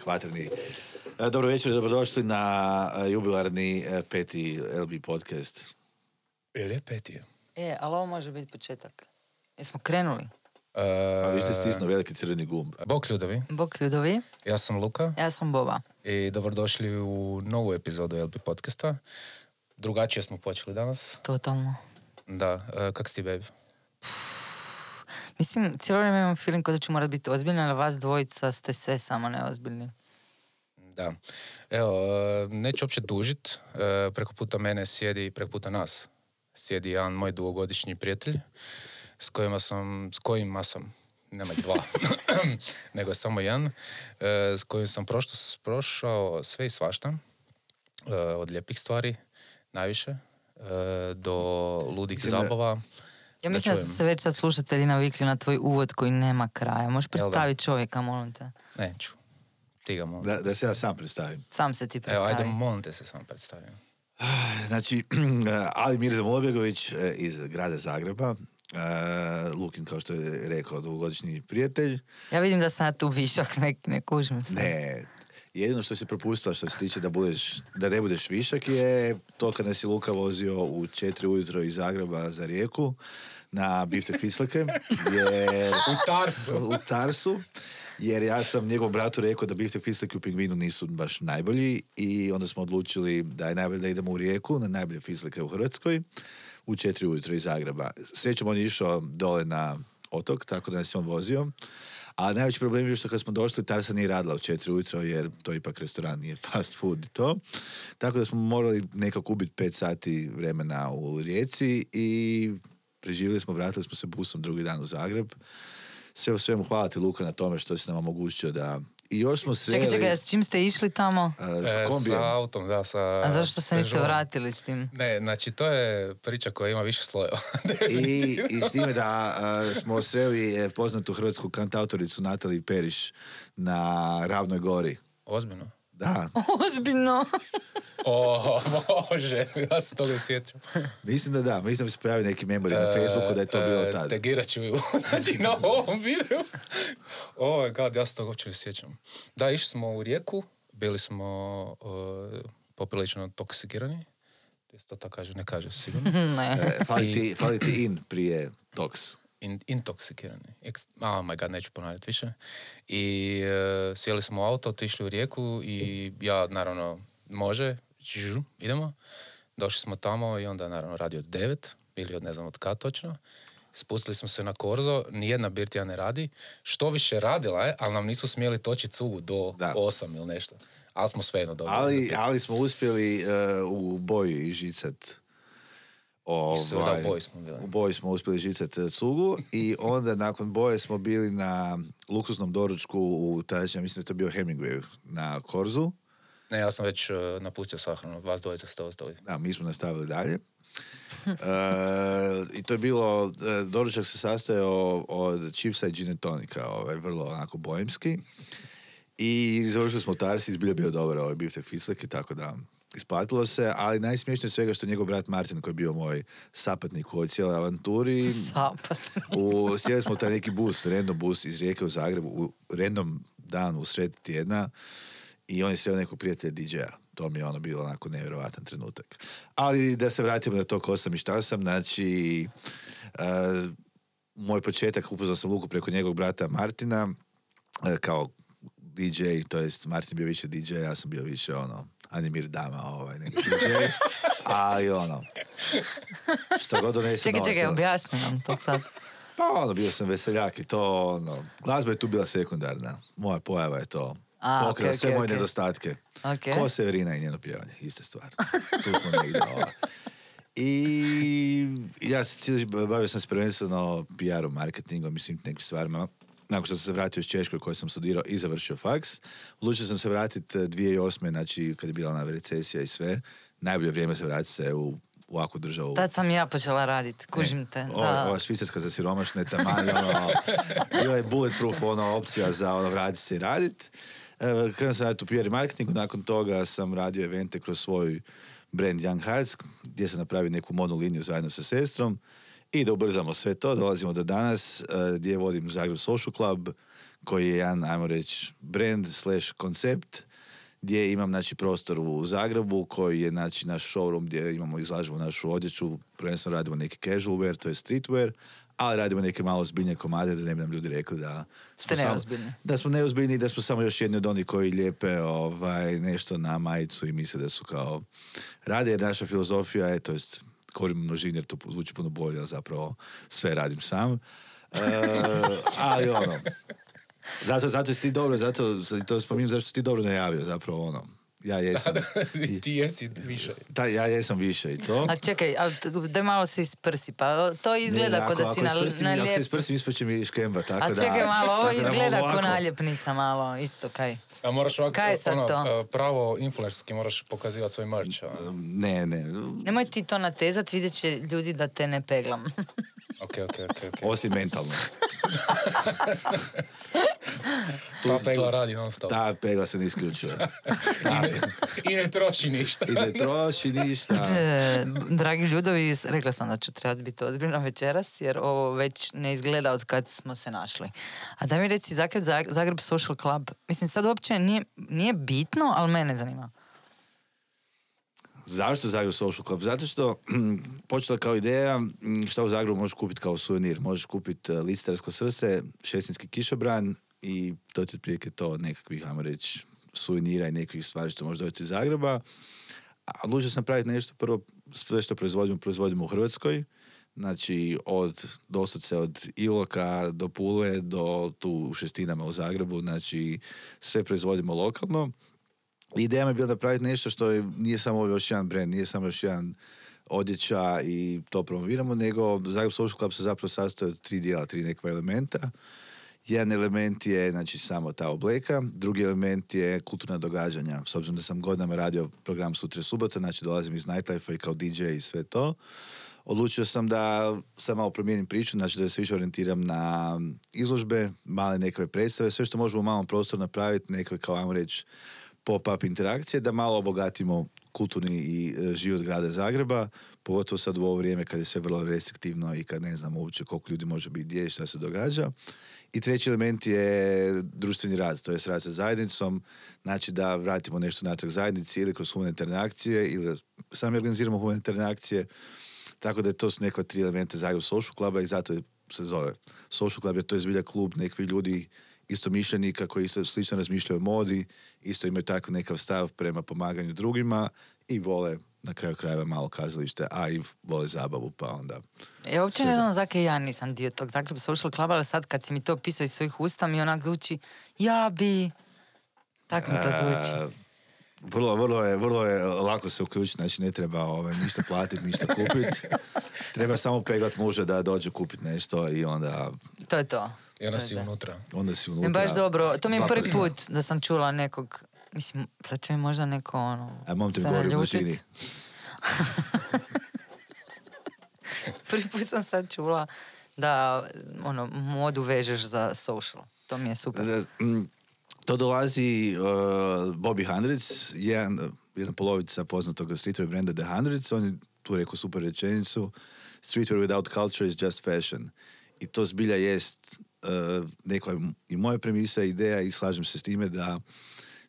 početak, vatrni. E, Dobro večer, dobrodošli na e, jubilarni e, peti LB podcast. Ili je peti? E, ali ovo može biti početak. Jesmo krenuli? A vi ste stisnuo veliki crveni gumb. Bok ljudovi, Bog ljudovi, ja sam Luka ja sam Boba. i dobrodošli u novu epizodu LP podcasta. Drugačije smo počeli danas. Totalno. Da, e, kak si ti, babe? Mislim, cijelo vrijeme imam feeling kao da ću morat biti ozbiljna, ali vas dvojica ste sve samo neozbiljni. Da. Evo, e, neću uopće dužit. E, Preko puta mene sjedi, preko puta nas, sjedi jedan moj dugogodišnji prijatelj s kojima sam, s kojima sam, nema dva, nego samo jedan, e, s kojim sam prošlo, prošao sve i svašta, od lijepih stvari, najviše, do ludih zabava. Ja mislim da, su se već sad slušatelji navikli na tvoj uvod koji nema kraja. Možeš predstaviti čovjeka, molim te. Neću. Ti ga molim. Da, da se ja sam predstavim. Sam se ti Evo, predstavi. ajde, molim te se sam predstavim. Znači, Ali Mirza Molbegović e, iz grada Zagreba. E, Lukin, kao što je rekao, dugogodišnji prijatelj. Ja vidim da sam tu višak, ne, ne kužim se. Ne, jedino što si propustila što se tiče da, budeš, da ne budeš višak je to kad nas je Luka vozio u četiri ujutro iz Zagreba za Rijeku na biftek Fislake, jer U Tarsu. u Tarsu, jer ja sam njegovom bratu rekao da biftek Fislake u Pingvinu nisu baš najbolji i onda smo odlučili da je najbolje da idemo u Rijeku na najbolje Fislake u Hrvatskoj u četiri ujutro iz Zagreba. Srećom on je išao dole na otok, tako da nas je on vozio. A najveći problem je što kad smo došli, Tarsa nije radila u četiri ujutro, jer to ipak restoran, nije fast food i to. Tako da smo morali nekako ubiti pet sati vremena u Rijeci i preživjeli smo, vratili smo se busom drugi dan u Zagreb. Sve u svemu hvala ti Luka na tome što si nam omogućio da... I još smo sreli... Čekaj, čekaj, s čim ste išli tamo? a, s E, kombijem. sa autom, da, sa... A zašto se niste vratili s tim? Ne, znači to je priča koja ima više slojeva. I, I s time da a, smo sreli e, poznatu hrvatsku kantautoricu Nataliju Periš na Ravnoj gori. Ozbiljno. Da, Ozbiljno. O, može, ja se toga sjećam. mislim da da. Mislim da bi se pojavili neki memori na Facebooku da je to bilo E, tada. Tegirat ću znači na ovom videu. Oh my god, ja se toga uopće ne sjećam. Da, išli smo u rijeku, bili smo uh, poprilično toksikirani. To tako kaže? Ne kaže sigurno. ne. E, fali, ti, fali ti in prije toks. In, intoksikirani. Ex- oh my god, neću ponavljati više. I e, sjeli smo u auto, otišli u rijeku i ja, naravno, može, žu, idemo. Došli smo tamo i onda, naravno, radi od devet ili od ne znam od kad točno. Spustili smo se na korzo, nijedna birtija ne radi. Što više radila je, ali nam nisu smjeli toči cugu do Da. osam ili nešto. Ali smo svejedno dobili. Ali, ali smo uspjeli e, u boju da, u boji smo bili. u boji smo uspjeli žicat e, cugu i onda nakon boje smo bili na luksuznom doručku u tadašnjem, mislim da je to bio Hemingway na Korzu. Ne, ja sam već e, napustio sahranu, vas dvojica ste ostali. Da, mi smo nastavili dalje. E, I to je bilo, doručak se sastojao od čipsa i gin tonika, ovaj, vrlo onako bojemski. I završili smo Tarsi, zbilja bio dobar ovaj biftek fislek i tako da isplatilo se, ali najsmiješnije od svega što je njegov brat Martin koji je bio moj sapatnik u ovoj cijeloj avanturi. Sapat. U, sjeli smo taj neki bus, random bus iz Rijeke u Zagrebu, u random dan u sred tjedna i on je sreo nekog prijatelja DJ-a. To mi je ono bilo onako nevjerojatan trenutak. Ali da se vratimo na to ko sam i šta sam, znači e, moj početak upoznao sam Luku preko njegovog brata Martina e, kao DJ, to jest Martin bio više DJ, ja sam bio više ono Animir Dama, ovaj neki DJ, ali ono što god donese Čekaj, čekaj, objasni nam to sad. Pa ono, bio sam veseljak i to, ono, glazba je tu bila sekundarna. Moja pojava je to. A, Pokrila okej, sve moje okej. nedostatke. Ok. Ko Severina i njeno pjevanje, ista stvar. Tu smo negdje. ova. I ja se bavio sam se prvenstveno PR-om, marketingom i svim nekim stvarima. Nakon što sam se vratio iz Češkoj koji sam studirao i završio faks, odlučio sam se vratiti 2008. Znači, kad je bila ona recesija i sve, najbolje vrijeme se vratiti se u u ovakvu državu. Tad sam ja počela raditi, kužim te. Da. ova švicarska za siromašne taman, ono, bila je bulletproof ono, opcija za ono, vratiti se i raditi. E, krenuo sam raditi u PR marketingu, nakon toga sam radio evente kroz svoj brand Young Hearts, gdje sam napravio neku monoliniju zajedno sa sestrom. I da ubrzamo sve to, dolazimo do danas, e, gdje vodim Zagreb Social Club, koji je jedan, ajmo reći, brand slash koncept gdje imam znači prostor u Zagrebu koji je znači naš showroom gdje imamo izlažemo našu odjeću, prvenstveno radimo neki casual wear, to je streetwear, ali radimo neke malo zbiljne komade da ne bi nam ljudi rekli da Ste samo- neozbiljni. da smo neozbiljni i da smo samo još jedni od onih koji lijepe ovaj, nešto na majicu i misle da su kao rade jer naša filozofija je, to jest korim množini jer to zvuči puno bolje, ali zapravo sve radim sam. E, ali ono, zato, zato si ti dobro, zato to spominjem zašto si ti dobro najavio, zapravo ono, ja jesam, Ti jesi više. da, ja jesam više i to. A čekaj, ali daj malo se isprsi, pa to izgleda kao da si ako na, isprsim- na Ako se isprsim, ispaće mi škemba, tako A da... čekaj malo, ovo da izgleda kao naljepnica malo, isto kaj. A moraš ovako, Kaj je sad ono, to? e, pravo influencerski moraš pokazivati svoj merch. a? Ne, ne, Nemoj ti to natezat, vidjet će ljudi da te ne peglam. Ok, ok, ok, ok. osim mentalno. Ta pegla radi non stop. Ta pegla se ne isključuje. I, ne, I ne troši ništa. I ne troši ništa. E, Dragi ljudovi, rekla sam da ću trebati biti ozbiljna večeras, jer ovo već ne izgleda od kad smo se našli. A da mi reci, Zagreb, Zagreb Social Club, mislim sad uopće nije, nije bitno, ali mene zanima. Zašto Zagreb Social Club? Zato što počela kao ideja mm, šta u Zagrebu možeš kupiti kao suvenir. Možeš kupiti uh, listarsko srce, šestinski kišobran i to ti otprilike to nekakvih, ajmo reći, suvenira i nekakvih stvari što može doći iz Zagreba. A odlučio sam praviti nešto prvo, sve što proizvodimo, proizvodimo u Hrvatskoj. Znači, od, doslovce od Iloka do Pule do tu u Šestinama u Zagrebu. Znači, sve proizvodimo lokalno. Ideja mi je bila napraviti nešto što je, nije samo još jedan brand, nije samo još jedan odjeća i to promoviramo, nego Zagreb Social Club se zapravo sastoji od tri dijela, tri nekakva elementa. Jedan element je znači, samo ta obleka, drugi element je kulturna događanja. S obzirom da sam godinama radio program Sutra subota, znači dolazim iz nightlife i kao DJ i sve to. Odlučio sam da sam malo promijenim priču, znači da se više orijentiram na izložbe, male nekakve predstave, sve što možemo u malom prostoru napraviti, nekakve kao ajmo reći pop-up interakcije, da malo obogatimo kulturni i e, život grada Zagreba, pogotovo sad u ovo vrijeme kad je sve vrlo restriktivno i kad ne znamo uopće koliko ljudi može biti gdje i šta se događa. I treći element je društveni rad, to je rad sa zajednicom, znači da vratimo nešto natrag zajednici ili kroz humanitarne akcije ili da sami organiziramo humanitarne akcije. Tako da to su neka tri elementa Zagreb Social Cluba i zato se zove Social Club, jer to je zbilja klub nekih ljudi isto mišljenika koji isto slično razmišljaju o modi, isto imaju takav nekav stav prema pomaganju drugima i vole na kraju krajeva malo kazalište, a i vole zabavu, pa onda... Ja uopće ne znam zakaj ja nisam dio tog Zagreb Social Cluba, ali sad kad si mi to pisao iz svojih usta mi onak zvuči ja bi... Tak mi to zvuči. Vrlo, vrlo, je, vrlo je lako se uključiti, znači ne treba ovaj, ništa platiti, ništa kupiti. treba samo peglat muža da dođe kupiti nešto i onda, To je to. I onda si unutra. onda si Ne, unutra. baš dobro. To mi je prvi put da sam čula nekog, mislim, sad će mi možda neko ono, A mom te govori u. Prvi put sam sad čula da ono, modu vežeš za social. To mi je super. Da, mm, To dolazi uh, Bobby Hundreds, jedan, jedna polovica poznatog streetwear brenda The Hundreds, on je tu rekao super rečenicu Streetwear without culture is just fashion. I to zbilja jest uh, neka i moja premisa, ideja i slažem se s time da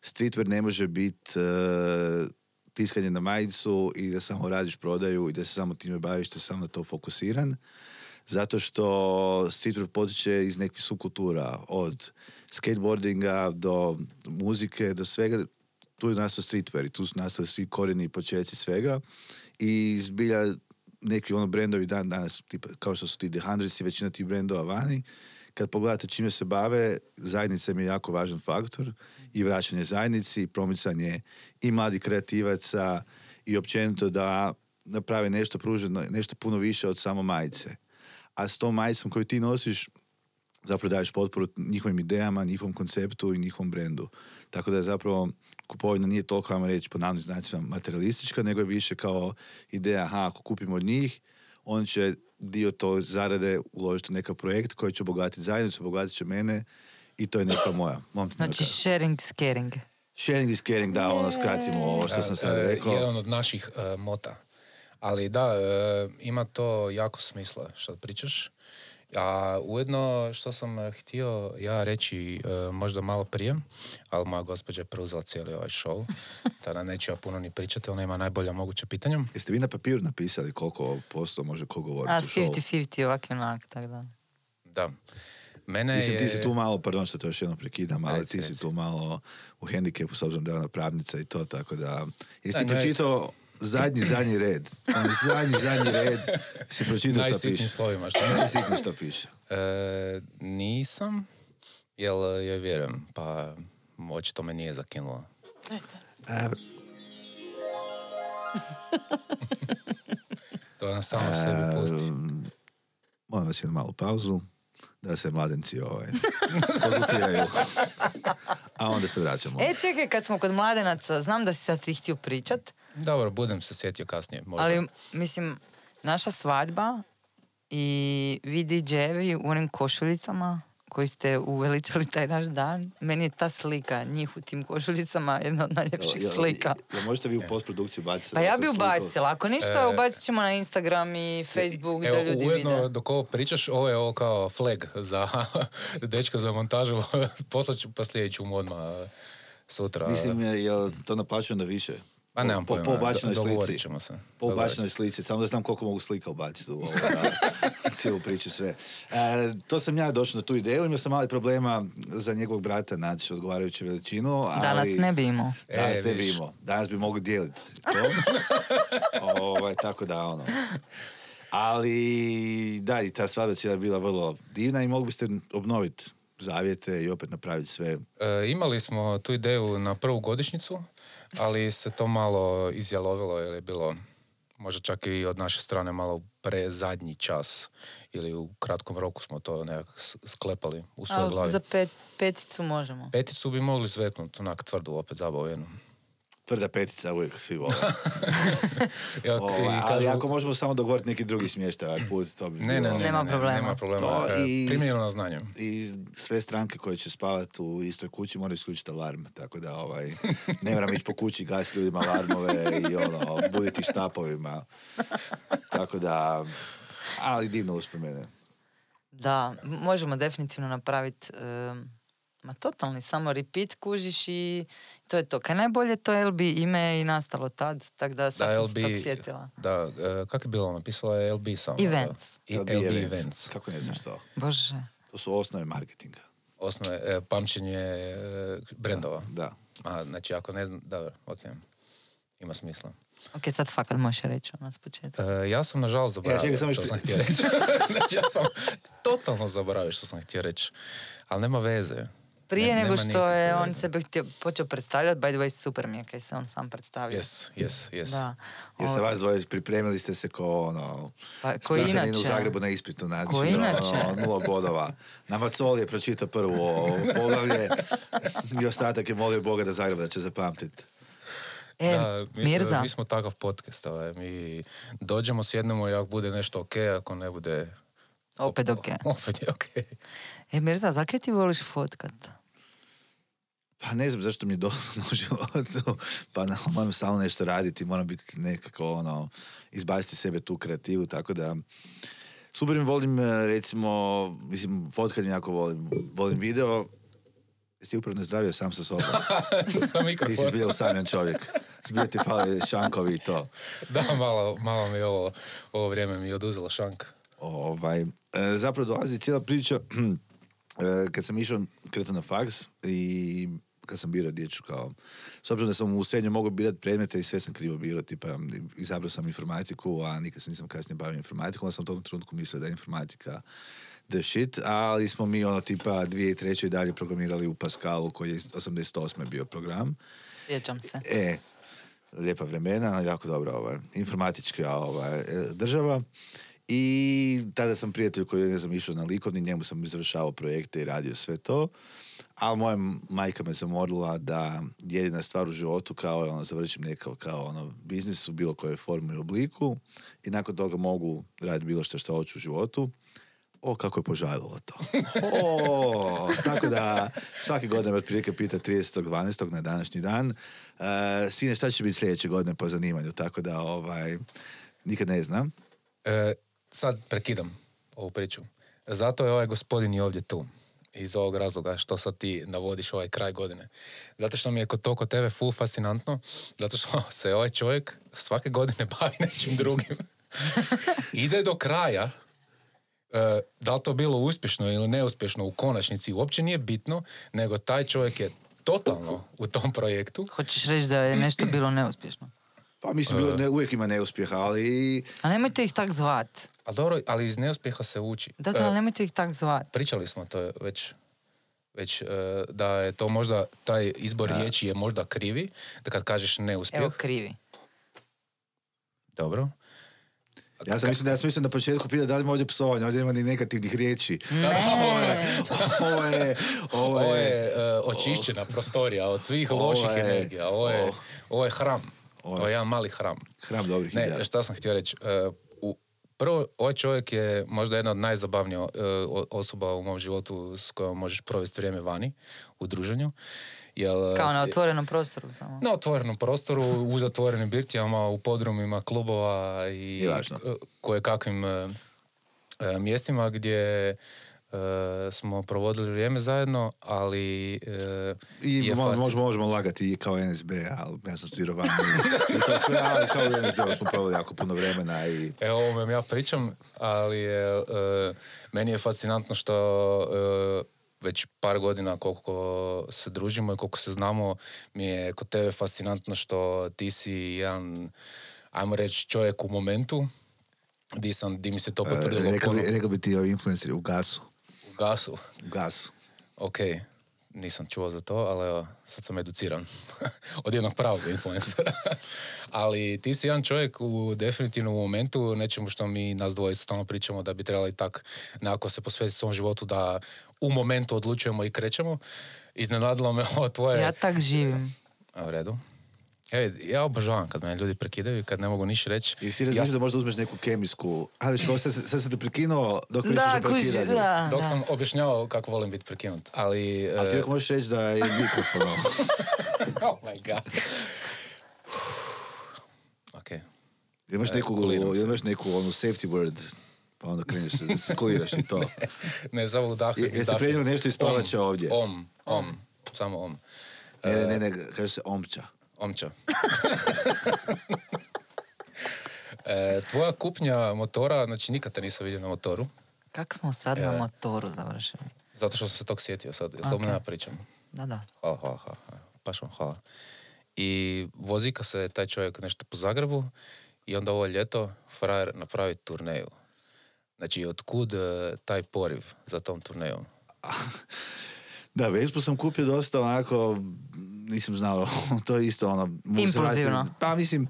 streetwear ne može biti uh, tiskanje na majicu i da samo radiš prodaju i da se samo time baviš, da samo na to fokusiran. Zato što streetwear potiče iz nekih subkultura, od skateboardinga do muzike, do svega. Tu je nastao streetwear i tu su nastali svi korijeni i početci svega. I zbilja neki ono brendovi dan danas, tipa, kao što su ti The Hundreds i većina tih brendova vani, kad pogledate čime se bave, zajednica im je jako važan faktor i vraćanje zajednici, i promicanje i mladih kreativaca i općenito da naprave nešto pruženo, nešto puno više od samo majice. A s tom majicom koju ti nosiš, zapravo daješ potporu njihovim idejama, njihovom konceptu i njihovom brendu. Tako da je zapravo kupovina nije toliko, ajmo reći, po navnim znacima materialistička, nego je više kao ideja, aha, ako kupimo od njih, on će dio to zarade uložiti u nekav projekt koji će obogatiti zajednicu, obogatit će mene i to je neka moja. Mom Znači, neka- sharing is caring. sharing is caring, da, ono, skratimo ovo što sam sad E, rekao. Jedan od naših e, mota. Ali da, e, ima to jako smisla što pričaš. A ujedno što sam eh, htio ja reći eh, možda malo prije, ali moja gospođa je preuzela cijeli ovaj show, tada neću ja puno ni pričati, ona ima najbolja moguća pitanja. Jeste vi na papiru napisali koliko posto može ko govoriti A, u showu? 50-50 ovak i onak, tako da. Da. Mene Mislim, ti je... si tu malo, pardon što to još jednom prekidam, ali Reci, ti si reci. tu malo u hendikepu s obzirom da je ona pravnica i to, tako da... Jesi njoj- pročitao zadnji, zadnji red? Onaj zadnji, zadnji red si pročitao što Najsitnijim piše. slovima. Što Najsitnije što piše. E, nisam, jel joj vjerujem, pa očito me nije zakinula. E, To nam samo sebi pusti. Molim vas jednu malu pauzu da se mladenci ovaj, konzultiraju. A onda se vraćamo. E, čekaj, kad smo kod mladenaca, znam da si sad ti htio pričat, Dobro, budem se sjetio kasnije. Možda. ali, mislim, naša svadba i vi DJ-evi u onim košuljicama koji ste uveličali taj naš dan, meni je ta slika njih u tim košuljicama jedna od najljepših slika. jel možete vi u postprodukciju baciti? Pa ja bi ubacila, ako ništa, E, ubacit ćemo na Instagram i Facebook Evo, da ljudi ujedno, vide. dok ovo pričaš, ovo je ovo kao flag za dečka za montažu. Poslat ću poslije ću mu odmah sutra. Mislim, je, jel to naplaćujem da više? Pa nemam po, pojma, po dogovorit slici. ćemo se. Po ubačenoj slici, samo da znam koliko mogu slika ubaciti u ovo, da, cijelu priču sve. E, to sam ja došao na tu ideju, imao sam mali problema za njegovog brata naći odgovarajuću veličinu, ali... Danas ne bi imao. Danas E, ne bi vidiš. imao. Danas bi mogli dijeliti to. ovaj, tako da, ono. Ali, da, i ta svadba cijela je bila vrlo divna i mogli biste obnoviti zavjete i opet napraviti sve. E, imali smo tu ideju na prvu godišnjicu, ali se to malo izjalovilo jer je bilo možda čak i od naše strane malo pre zadnji čas ili u kratkom roku smo to nekako sklepali u svojoj glavi. za pet, peticu možemo. Peticu bi mogli zveknuti, onak tvrdu opet zabavu. Tvrda petica uvijek svi vole. Ja, Ovaj, i ali ako možemo samo dogovoriti neki drugi smještaj ovaj put, to bi Ne, ne, bilo... ne, Nema ne, problema. Nema problema. To E, i- Primljeno na znanje. I sve stranke koje će spavati u istoj kući moraju isključiti alarm, tako da ovaj, ne moram ići po kući gas ljudima alarmove i ono, buditi štapovima. Tako da, ali divno uspomene. Da, možemo definitivno napraviti ma totalni, samo repeat kužiš i to je to. Kaj najbolje to LB ime je i nastalo tad, tako da sad Da, sam LB, se tog sjetila. da, e, kako je bilo napisala je LB samo. Events. I LB LB, events. Events. Kako ne znaš to? Bože. To su osnove marketinga. Osnove, e, pamćenje e, brendova. Da. A, znači, ako ne znam, dobro, ok. Ima smisla. Ok, sad fakat možeš reći ono s početka. E, ja sam nažalost zaboravio što sam htio reći. znači, ja sam totalno zaboravio što sam htio reći. Ali nema veze. Prije Ne- nego što je on sebe htio, počeo predstavljati, by the way, super mi je kaj se on sam predstavio. Yes, yes, yes. Da. Jer se vas dvoje pripremili ste se ko ono... Pa, ko inače. u Zagrebu na ispitu, znači, Ko inače. ono, nula bodova. Na Macoli je pročitao prvo poglavlje i ostatak je molio Boga da Zagreb da će zapamtiti. E, Da, mi, Mirza, mi smo takav podcast. Ovaj. Mi dođemo, sjednemo i ako bude nešto ok, ako ne bude... opet ok. Opet je ok. E, Mirza, zakaj ti voliš fotkat? Pa ne znam zašto mi je dosadno u životu. Pa na, moram samo nešto raditi, moram biti nekako ono, izbaciti sebe tu kreativu, tako da super mi volim eh, recimo, mislim, fotkanje jako volim, volim video, Jesi upravo nazdravio sam sa sobom? Sa Ti si mikrofonom. zbilja usamljen čovjek. Zbilja ti fali šankovi i to. Da, malo, malo mi ovo, ovo vrijeme mi je oduzelo šank. Ovaj, e, zapravo dolazi cijela priča e, kad sam išao kretao na faks i kad sam birao dječju kao s obzirom da sam u srednjoj mogao birati predmete i sve sam krivo birao, tipa izabrao sam informatiku, a nikad se nisam kasnije bavio informatikom, onda sam u tom trenutku mislio da je informatika the shit, ali smo mi ono tipa 2003. i dalje programirali u Pascalu koji je 88. bio program. Sjećam se. E, lijepa vremena, jako dobra ovaj, informatička ovaj, e, država. I tada sam prijatelj koji ne znam išao na likovni, njemu sam izvršavao projekte i radio sve to. A moja majka me zamorila da jedina stvar u životu kao je ono, završim nekao kao ono biznis u bilo kojoj formi i obliku i nakon toga mogu raditi bilo što što hoću u životu. O, kako je požalilo to. O, tako da svake godine me otprilike pita 30.12. na današnji dan. Uh, sine, šta će biti sljedeće godine po zanimanju? Tako da, ovaj, nikad ne znam. E, sad prekidam ovu priču. Zato je ovaj gospodin i ovdje tu. Iz ovog razloga što sad ti navodiš ovaj kraj godine. Zato što mi je kod to kod tebe full fascinantno, zato što se ovaj čovjek svake godine bavi nečim drugim. Ide do kraja, e, da li to bilo uspješno ili neuspješno u konačnici uopće nije bitno, nego taj čovjek je totalno u tom projektu. Hoćeš reći da je nešto bilo neuspješno? Pa mislim, bilo, ne, uvijek ima neuspjeha, ali... A nemojte ih tak zvat. A dobro, ali iz neuspjeha se uči. Da, da, E, ali nemojte ih tak zvat. pričali smo to već već e, da je to možda taj izbor riječi je možda krivi da kad kažeš neuspjeh Evo, krivi. dobro Ja sam mislio da ja sam mislio na početku pitao da li ima ovdje psovanja, ovdje nema ni negativnih riječi. Ne. Ovo je, ovo ovo je, je e, očišćena prostorija od svih Ovo loših je- energija ovo je, oh. ovo je hram Ovo je- ovo je jedan mali hram hram dobrih ne, ideja. šta sam htio reći e, u, prvo, ovaj čovjek je možda jedna od najzabavnijih e, osoba u mom životu s kojom možeš provesti vrijeme vani u druženju Jel, Kao na otvorenom prostoru samo. Na otvorenom prostoru, u zatvorenim birtijama, u podrumima klubova i I koje kakvim e, e, mjestima gdje e, smo provodili vrijeme zajedno, ali e, I je mo- možemo, možemo lagati i kao NSB, ali ja sam studirao van i, i to sve, ali kao NSB smo proveli jako puno vremena i Evo o ovome ja pričam, ali je, e, meni je fascinantno što e, već par godina koliko se družimo i koliko se znamo, mi je kod tebe fascinantno što ti si jedan, ajmo reći, čovjek u momentu, di, sam, di mi se to potvrdilo e, rekao bi, rekao bi ti ovi influenceri u gasu. U gasu. U gasu. Ok, nisam čuo za to, ali evo, sad sam educiran od jednog pravog influencera. ali ti si jedan čovjek u definitivno u momentu, nečemu što mi nas dvoje stalno pričamo da bi trebali tak nekako se posvetiti svom životu da u momentu odlučujemo i krećemo. Iznenadilo me ovo tvoje... Ja tak živim. A, U redu. Ej, ja obožavam kad me ljudi prekidaju i kad ne mogu ništa reći. I si Ja razmišljao s- da možda uzmeš neku kemijsku, ali viš kao sad, sad sam te prekinuo dok kuži, prekidanju. da, Dok da. sam objašnjavao kako volim biti prekinut. Ali... Ali ti e, uvijek možeš reći da je mikrofon. oh my god. ok. Imaš E, neku, imaš neku onu safety word, pa onda kreneš se, skuliraš i to. Ne, samo udah. Je- prenijeli nešto iz Palača ovdje? Om, om, samo om. Ne, ne, ne, ne, kaže se omča. Omča. e, tvoja kupnja motora, znači nikad te nisam vidio na motoru, Kak smo sad na motoru završili? zato što sam se tog sjetio sad, ja samo Ok. ne pričam. Da, da. Hvala, hvala, hvala. Baš vam hvala. I vozika se taj čovjek nešto po Zagrebu i onda ovo ljeto frajer napravi turneju. Znači, otkud e, taj poriv za tom turnejom? Da, Vespu sam kupio dosta onako, nisam znao, to je isto ono... Impulzivno. Pa mislim,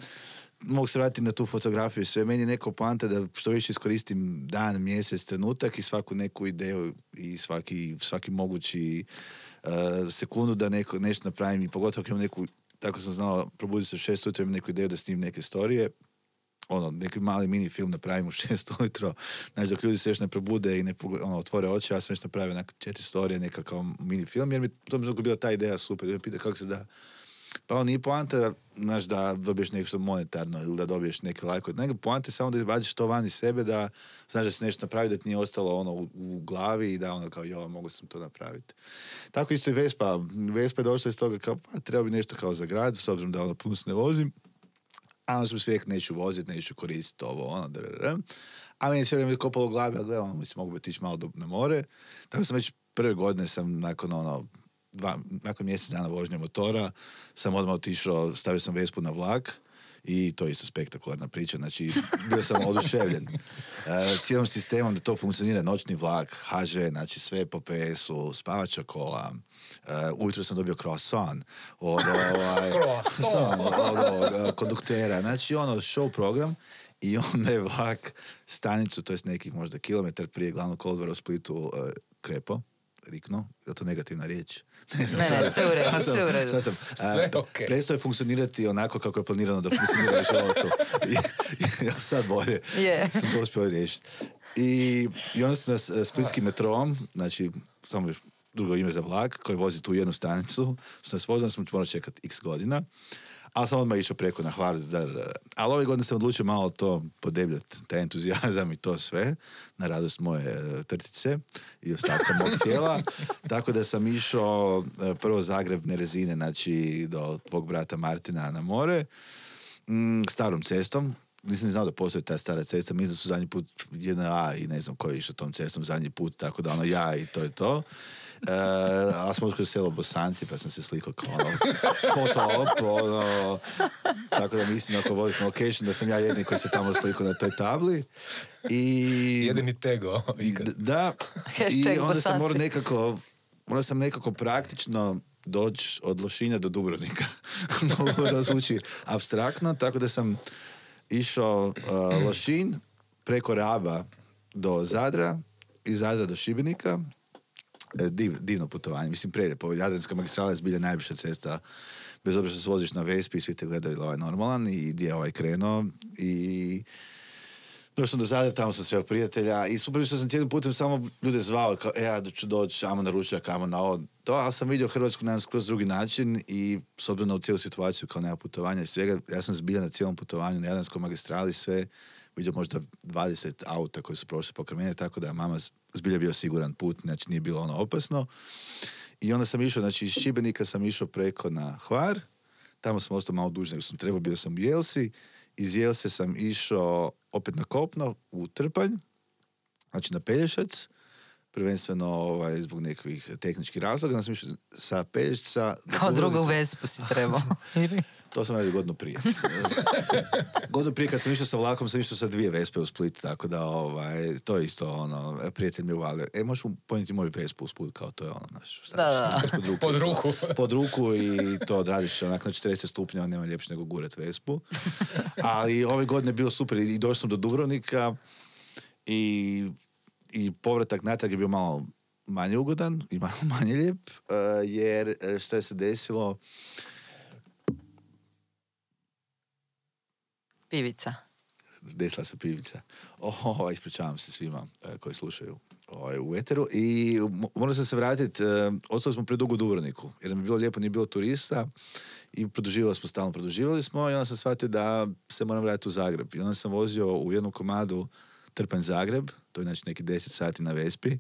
mogu se vratiti na tu fotografiju sve. Meni je neko poanta da što više iskoristim dan, mjesec, trenutak i svaku neku ideju i svaki, svaki mogući uh, sekundu da neko, nešto napravim i pogotovo ako imam neku, tako sam znao, probudim se šest ujutro, imam neku ideju da snimim neke storije, ono, neki mali mini film napravim u šest ujutro, znači dok ljudi se još ne probude i ne ono, otvore oči, ja sam već napravio onak četiri storije, neka kao mini film, jer mi to mi bila ta ideja super, me pita kako se da pa on nije poanta, znaš, da dobiješ nešto monetarno ili da dobiješ neki lajk, nego poanta je samo da izbaciš to van iz sebe, da znaš da se nešto napravi, da ti nije ostalo ono u, u glavi i da ono kao, jo, mogu sam to napraviti. Tako isto i Vespa. Vespa je došla iz toga kao, pa treba bi nešto kao za grad, s obzirom da ono puno se ne vozim. A onda smo svi rekli, neću voziti, neću koristiti ovo, ono, drr. A meni se vrijeme kopalo glavi, a gledaj, ono, mislim, mogu bi otići malo do, na more. Tako sam već prve godine sam nakon ono, dva, nakon mjesec dana vožnje motora, sam odmah otišao, stavio sam Vespu na vlak i to je isto spektakularna priča, znači bio sam oduševljen. E, cijelom sistemom da to funkcionira, noćni vlak, HŽ, znači sve po PS-u, spavača kola, e, ujutro sam dobio croissant od, ovaj, Croissant. od, od, od konduktera, znači ono show program i onda je vlak stanicu, to jest nekih možda kilometar prije glavnog kolodvora u Splitu e, krepo, rikno, je to negativna riječ? Ne, znam, Ne, sve u redu, sam- sve u redu. sad sam, a, Sve okej. Prestao je funkcionirati onako kako je planirano da funkcionira u životu. I, i, ja sad bolje Je. sam to uspio riješiti. I, I onda su nas e, splitskim metrom, znači samo još drugo ime za vlak, koji vozi tu jednu stanicu, su nas vozili, smo morali čekati x godina. Ali sam odmah išao preko na Hvar. Ali ove godine sam odlučio malo to podebljati, taj entuzijazam i to sve, na radost moje e, trtice i ostatka mog tijela. Tako da sam išao e, prvo Zagreb Nerezine, znači do tvog brata Martina na more, mm, starom cestom, nisam ni znao da postoji ta stara cesta, mislim da su zadnji put jedna A i ne znam ko je išao tom cestom zadnji put, tako da ono ja i to je to. E, a smo kroz selo Bosanci, pa sam se slikao kao ono, foto op, ono, tako da mislim ako vodite location da sam ja jedini koji se tamo slikao na toj tabli. I, Jedini tego. ikad. Da, Hashtag i onda sam morao nekako, morao sam nekako praktično doći od Lošinja do Dubrovnika. Ovo da zvuči abstraktno, tako da sam išao uh, Lošinj preko Raba do Zadra, iz Zadra do Šibenika. E, Div, divno putovanje, mislim prelijepo. Jadranska magistrala je zbilja najbliža cesta bez obzira što se voziš na Vespi, svi te gledaju ovaj normalan i gdje je ovaj krenuo i Došao sam do Zadra, tamo sam sreo prijatelja i super što sam cijelim putem samo ljude zvao, kao, e, ja ću doći, amo na ručak, amo na ovo. To, ali sam vidio Hrvatsku na skroz drugi način i s obzirom na cijelu situaciju kao nema putovanja i svega, ja sam zbilja na cijelom putovanju na Jadranskoj magistrali sve, vidio možda 20 auta koji su prošli pokraj mene, tako da je mama zbilja bio siguran put, znači nije bilo ono opasno. I onda sam išao, znači iz Šibenika sam išao preko na Hvar, tamo sam ostao malo duže nego sam trebao, bio sam u Jelsi, iz Jelse sam išao opet na kopno, u Trpanj, znači na Pelješac, prvenstveno ovaj, zbog nekakvih tehničkih razloga, onda sam išao sa Pelješca... Kao drugu vespu si trebao. To sam radio godinu prije. godinu prije kad sam išao sa vlakom, sam išao sa dvije Vespe u Split, tako da ovaj, to je isto ono, prijatelj mi uvalio. E, možeš mu ponijeti moju Vespu u Split, kao to je ono, znaš, šta Da, da. pod ruku. Pod ruku. pod ruku i to odradiš onak na 40 stupnjeva, nema ljepše nego gurat Vespu. Ali ove godine je bilo super i došao sam do Dubrovnika i, i povratak natrag je bio malo manje ugodan i malo manje lijep, eh, jer eh, šta je se desilo, Pivica. desila se pivica. O, ispričavam se svima e, koji slušaju ovaj, u Eteru. I mo- morao sam se vratiti, e, ostali smo predugo u Dubrovniku, jer nam je bilo lijepo, nije bilo turista i produživali smo, stalno produživali smo i onda sam shvatio da se moram vratiti u Zagreb. I onda sam vozio u jednom komadu Trpanj Zagreb, to je znači neki 10 sati na Vespi.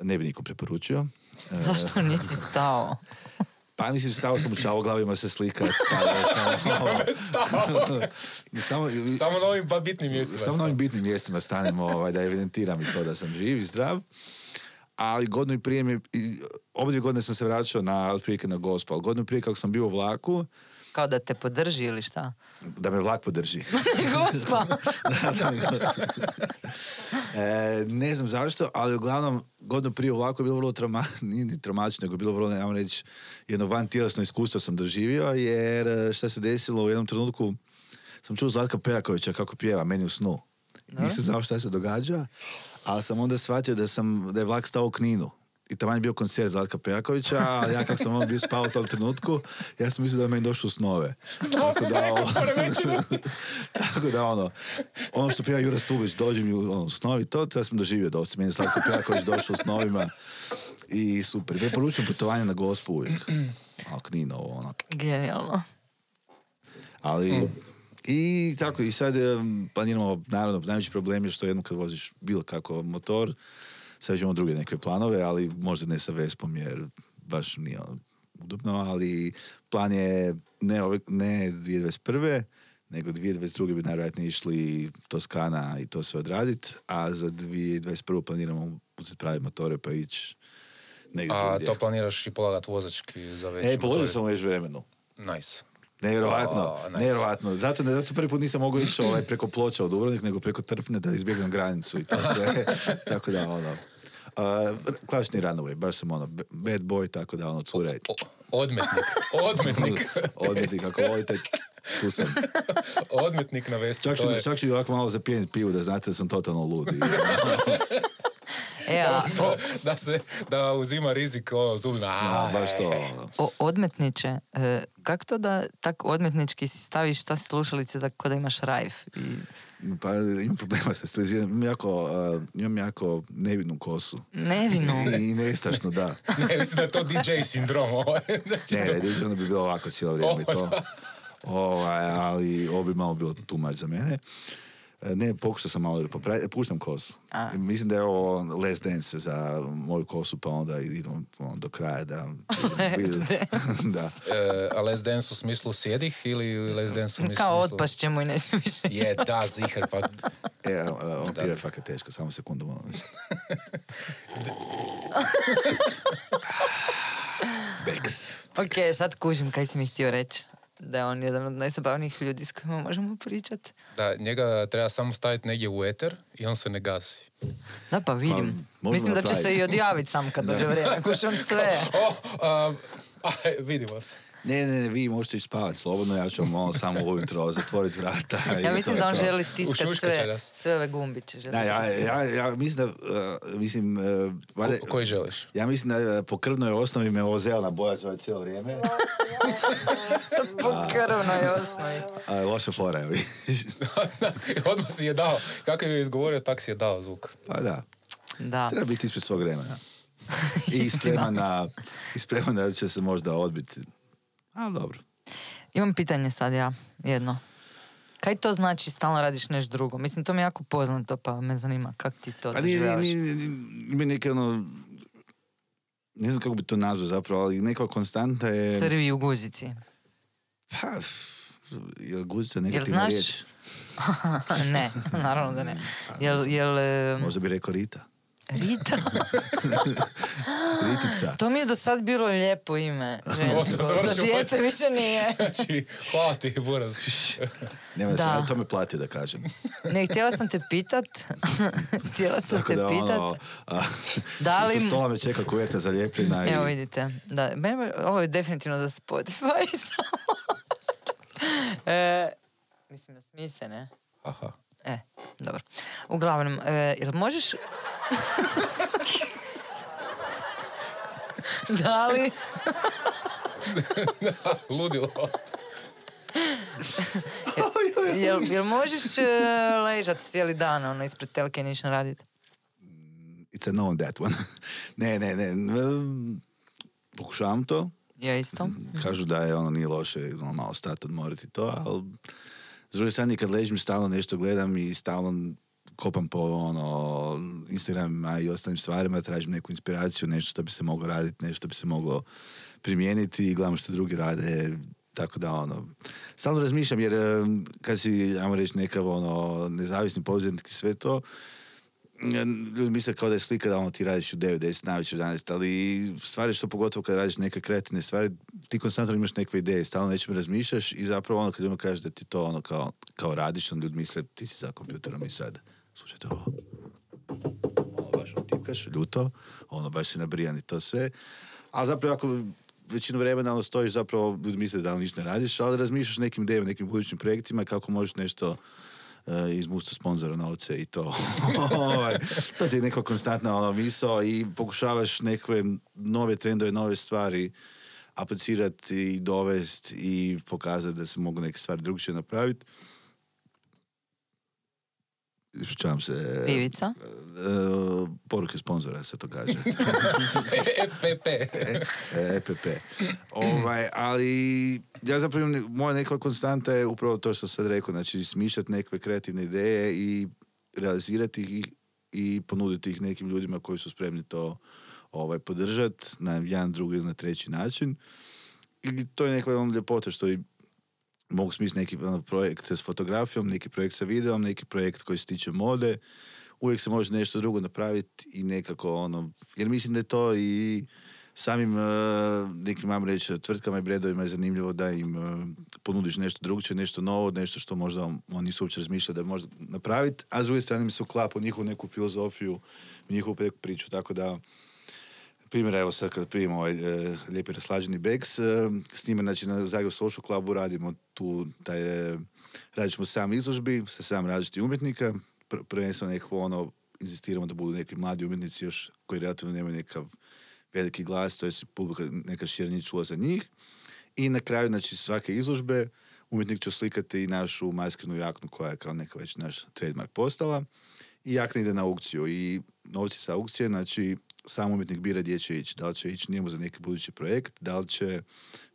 Ne bi nikom preporučio. E, Zašto nisi stao? Pa mislim, stao sam u čavoglavima se slikat, stavio sam... samo, Samo na ovim bitnim mjestima. samo na ovim bitnim mjestima stanem ovaj, da evidentiram i to da sam živ i zdrav. Ali godinu i prije mi, obje godine sam se vraćao na, otprilike na gospel. Godinu prije kako sam bio u vlaku, Kao da te podrži ili šta? da me vlak podrži. Gospa! E, ne znam zašto, ali uglavnom godinu prije u vlaku je bilo vrlo traumatično, nije ni traumatično, nego je bilo vrlo, ja reći, jedno van tjelesno iskustvo sam doživio, jer e, šta se desilo u jednom trenutku, sam čuo Zlatka Pejakovića kako pjeva meni u snu. Nisam znao šta se događa, ali sam onda shvatio da, sam, da je vlak stao u Kninu. I tamo je bio koncert Zlatka Pejakovića, a ja kako sam on bio spao u tom trenutku, ja sam mislio da je meni došlo u snove. Znao sam da neko poremećeno. Tako da ono, ono što pjeva Jura Stubić, dođe mi u ono, snovi, to ja sam doživio dosta. Meni je Slavko Pejaković došao u snovima i super. Preporučujem putovanje na gospu uvijek. Malo knino, ono. Genijalno. Ali, i tako, i sad planiramo, naravno, najveći problem je što jednom kad voziš bilo kako motor, sad imamo druge neke planove, ali možda ne sa Vespom, jer baš nije udobno, ali plan je ne, ove, ne 2021. nego 2022. bi najvjerojatnije išli Toskana i to sve odraditi, a za 2021. planiramo uzeti pravi motore pa ići negdje A to planiraš i polagat vozački za veći E, položio sam u već vremenu. Nice. Nevjerovatno, O, nice. nevjerovatno. Zato, ne, zato prvi put nisam mogao ići ovaj, preko ploča u Dubrovnik, nego preko Trpne da izbjegnem granicu i to sve. tako da, ono, uh, klasični runaway, baš sam ono, bad boy, tako da, ono, cure, O, odmetnik. Odmetnik. odmeti kako volite, tu sam. Odmetnik na Vespi. Čak ću, to je... čak ću i ovako malo zapijeniti pivu da znate da sam totalno lud. I, E, a o, da se, da uzima rizik ono, zubna. A, baš to. ono. o odmetniče, e, kako to da tak odmetnički si staviš ta slušalice tako da imaš rajf? I, Pa imam problema sa stiliziranjem. Imam jako, a, imam jako nevidnu kosu. nevinu. I nestašno, da. Ne, mislim da je to DJ sindrom. ovaj. Znači, Ne, to- ne, onda bi bilo ovako cijelo vrijeme i to. Ovaj, ali ovo bi malo bilo tumač za mene. E, Ne, pokušao sam malo da popraviti, puštam kosu. A. Mislim da je ovo last dance za moju kosu, pa onda idemo ono, do kraja da... da. E, a les dance u smislu sjedih ili les dance u smislu... Kao otpaš ćemo i neće više. Je, da, ziher, pa... E, on pije fakat teško, samo sekundu, molim vas. Beks. ok, sad kužim kaj si mi htio reći. Da je on jedan od najzabavnijih ljudi s kojima možemo pričati. Da, njega treba samo staviti negdje u eter i on se ne gasi. Da, pa vidim. možemo Mislim da će se i odjaviti sam kad dođe vrijeme. Kušam sve. O, a, aj, vidimo se. Ne, ne, ne, vi možete ići spavati slobodno, ja ću vam ono samo ujutro zatvoriti vrata. i Ja mislim da on to. želi stiskati sve, sve ove gumbiće. Želi Da, ja, ja, ja mislim da, uh, mislim, uh, valjda- Ko- koji želiš? ja mislim da uh, po krvnoj osnovi me ovo zelena boja zove cijelo vrijeme, Po krvnoj osnovi. a loša fora je, vidiš. Odmah si je dao. Kako je izgovorio, tak si je dao zvuk. Pa da, Da. treba biti ispred svog vremena. I spreman na, i spreman da će se možda odbiti. Ali dobro. Imam pitanje sad ja, jedno. Kaj to znači stalno radiš nešto drugo? Mislim, to mi je jako poznato, pa me zanima kak ti to Pa nije, doživljavaš. nije, nije, ima neke ono, ne znam kako bi to nazvao zapravo, ali neka konstanta je... Crvi u guzici. Pa, je guzica negativna znaš... riječ? ne, naravno da ne. Jel, jel, Možda bi rekao Rita. Rita? Ritica. To mi je do sad bilo lijepo ime. Žensko. Za dijete više nije. Znači, hvala ti, Buraz. Nema Da. da. ja to me platio da kažem. Ne, htjela sam te pitat. htjela sam Tako te da pitat. ono, a, Da li- stola me čeka kuveta zalijepljena i Evo vidite, da, meni, ovo je definitivno za Spotify e, mislim da smije se, ne? Aha. E, dobro. Uglavnom, e, jel možeš... da li... Ludilo. Jel, jel možeš e, ležat cijeli dan, ono, ispred telke i ništa raditi? it's a no on that one. ne, ne, ne. mm, Pokušavam to. Ja isto. Kažu da je ono nije loše ono, malo stati odmoriti to, ali s druge strane kad ležim stalno nešto gledam i stalno kopam po ono, Instagramima i ostalim stvarima, tražim neku inspiraciju, nešto što bi se moglo raditi, nešto bi se moglo primijeniti i gledam što drugi rade, tako da ono, stalno razmišljam jer kad si, ajmo reći, nekav ono, nezavisni poduzetnik i sve to, ljudi misle kao da je slika da ono ti radiš u 9, 10, navečer 11, ali stvari što pogotovo kad radiš neke kreativne stvari, ti konstantno imaš neke ideje, stalno nečem razmišljaš i zapravo ono kad ljudima kažeš da ti to ono kao, kao radiš, onda ljudi misle ti si za kompjuterom i sad, slušajte ovo. Ono baš ono tipkaš, ljuto, ono baš si nabrijan i to sve. A zapravo ako većinu vremena ono stojiš zapravo, ljudi misle da ono ništa ne radiš, ali razmišljaš nekim idejama, nekim budućim projektima, kako možeš nešto uh, izmusta sponzora novce i to. Ovaj, to ti je neka konstantna ono, misao i pokušavaš neke nove trendove, nove stvari aplicirati i dovesti i pokazati da se mogu neke stvari drugčije napraviti. Ispričavam se. Pivica. E, poruke sponzora se to kaže. EPP. EPP. Ovaj, ali ja zapravo imam, moja neka konstanta je upravo to što sam sad rekao, znači smišljati neke kreativne ideje i realizirati ih i ponuditi ih nekim ljudima koji su spremni to ovaj, podržati na jedan, drugi ili na treći način. I to je neka ono ljepota što i mogu smisliti neki ono, projekt s fotografijom, neki projekt sa videom, neki projekt koji se tiče mode. Uvijek se može nešto drugo napraviti i nekako ono, jer mislim da je to i samim uh, nekim, mam reći, tvrtkama i brendovima je zanimljivo da im uh, ponudiš nešto drugčije, nešto novo, nešto što možda on- oni nisu uopće razmišljali da može napraviti, a s druge strane mi se uklapa u njihovu neku filozofiju, u njihovu priču, tako da primjera, evo sad kad primimo ovaj e, lijepi raslađeni Bex, e, s njime, znači na Zagreb Social Clubu radimo tu, taj, e, radit ćemo sam izložbi sa sam različitih umjetnika, pr- prvenstveno nekako ono inzistiramo da budu neki mladi umjetnici još koji relativno nemaju nekav veliki glas, to je publika neka šira čula za njih. I na kraju, znači, svake izložbe umjetnik će slikati i našu maskinu jaknu koja je kao neka već naš trademark postala. I jakna ide na aukciju i novci sa aukcije, znači sam umjetnik bira gdje će ići. Da li će ići njemu za neki budući projekt, da li će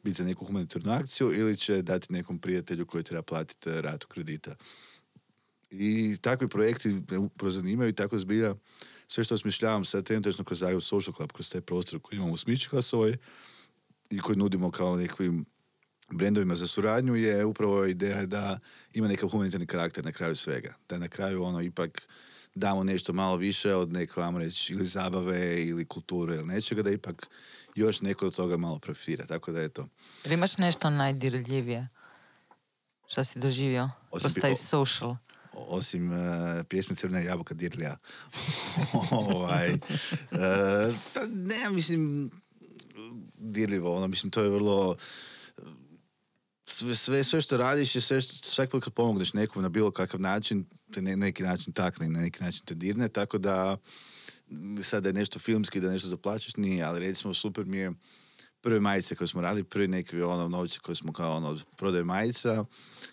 biti za neku humanitarnu akciju ili će dati nekom prijatelju koji treba platiti ratu kredita. I takvi projekti me upravo zanimaju i tako zbilja sve što osmišljavam sad trenutačno kroz Zagreb Social Club, kroz taj prostor koji imamo u Smičklasovoj i koji nudimo kao nekim brendovima za suradnju je upravo ideja da ima nekav humanitarni karakter na kraju svega. Da na kraju ono ipak damo nešto malo više od neko, vam reći, ili zabave ili kulture ili nečega, da ipak još neko od toga malo profitira. Tako da je to. Ili imaš nešto najdirljivije? Što si doživio? Osim Kroz pi- taj o- social. Osim uh, pjesme Crna jabuka dirlja. ovaj, uh, ne, mislim, dirljivo, ono, mislim, to je vrlo sve, sve, sve što radiš je sve što, svaki put kad pomogneš nekom na bilo kakav način, te ne, neki način takne, na neki način te dirne, tako da sad da je nešto filmski, da nešto zaplaćaš, nije, ali recimo super mi je prve majice koje smo radili, prvi neki ono novci koje smo kao ono od prodaje majica,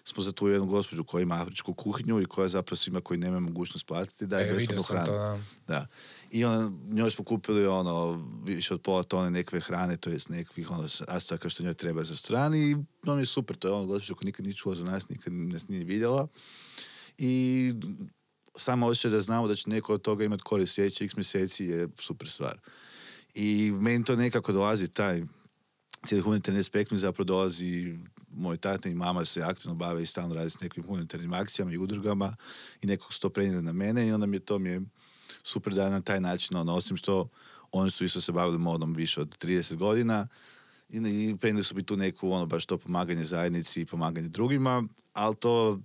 smo za tu jednu gospođu koja ima afričku kuhinju i koja zapravo svima koji nemaju mogućnost platiti daje E, besplatnu hranu. to, da. Da. I onda njoj smo kupili ono više od pola tone nekve hrane, to jest nekakvih ono sastojaka što njoj treba za strani i mi je super, to je ono gospođa koja nikad nije čula za nas, nikad nas nije vidjela. I samo osjećaj da znamo da će neko od toga imati korist sljedećih x mjeseci je super stvar. I meni to nekako dolazi taj cijeli humanitarni aspekt mi zapravo dolazi moj tata i mama se aktivno bave i stalno rade s nekim humanitarnim akcijama i udrugama i nekog se to prenijeli na mene i onda mi je to mi je super da na taj način, ono, osim što oni su isto se bavili modom više od 30 godina i prenijeli su mi tu neku, ono, baš to pomaganje zajednici i pomaganje drugima, ali to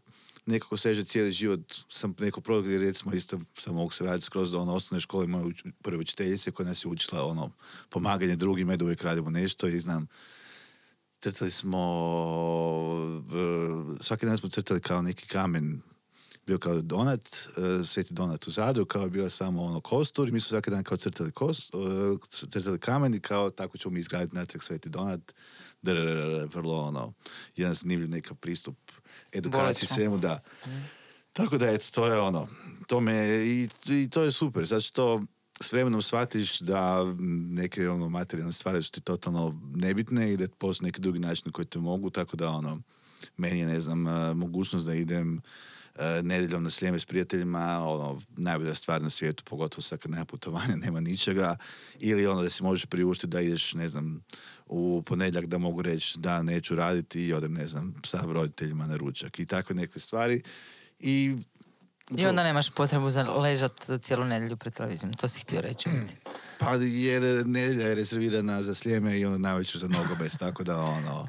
nekako seže cijeli život. Sam neko gdje recimo isto sam mogu se raditi skroz do ono, osnovne škole moje uč- prve učiteljice koja nas je učila ono, pomaganje drugima da uvijek radimo nešto i znam crtali smo svaki dan smo crtali kao neki kamen bio kao donat, e, sveti donat u Zadru, kao je bio samo ono kostur i mi smo svaki dan kao crtali, kost, e, crtali kamen i kao tako ćemo mi izgraditi natrag sveti donat. Drrrr, vrlo ono, jedan zanimljiv nekav pristup edukaciji svemu, da. Tako da, eto, to je ono, to me, i, i to je super, zato što s vremenom shvatiš da neke ono materijalne stvari su ti totalno nebitne i da postoje neki drugi načini koji te mogu, tako da ono, meni je, ne znam, eh, mogućnost da idem nedjeljom na slijeme s prijateljima, ono, najbolja stvar na svijetu, pogotovo sad kad nema putovanja, nema ničega, ili ono da si možeš priuštiti da ideš, ne znam, u ponedjeljak da mogu reći da neću raditi i odem, ne znam, sa roditeljima na ručak i takve neke stvari. I I onda nemaš potrebu za ležat cijelu nedjelju pred televizijom. To si htio reći. Pa jer nedjelja je rezervirana za slijeme i onda najveću za nogomet, tako da ono...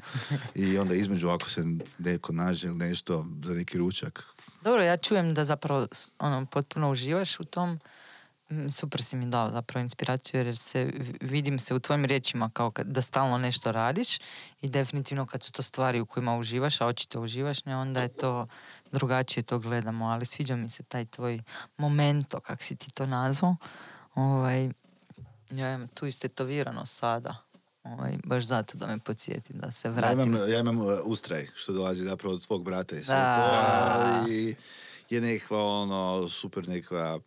I onda između ako se neko nađe ili nešto za neki ručak. Dobro, ja čujem da zapravo ono, potpuno uživaš u tom. Super si mi dao zapravo inspiraciju jer se vidim se u tvojim riječima kao kad, da stalno nešto radiš i definitivno kad su to stvari u kojima uživaš, a očito uživaš, ne, onda je to drugačije to gledamo, ali sviđa mi se taj tvoj momento, kak si ti to nazvao. Ovaj, ja imam tu istetovirano sada. Ovaj, baš zato da me podsjeti da se Ja vratim. imam, ja imam uh, ustraj, što dolazi zapravo od tvog brata i sve Da. to. I je nekakva ono, super nekakva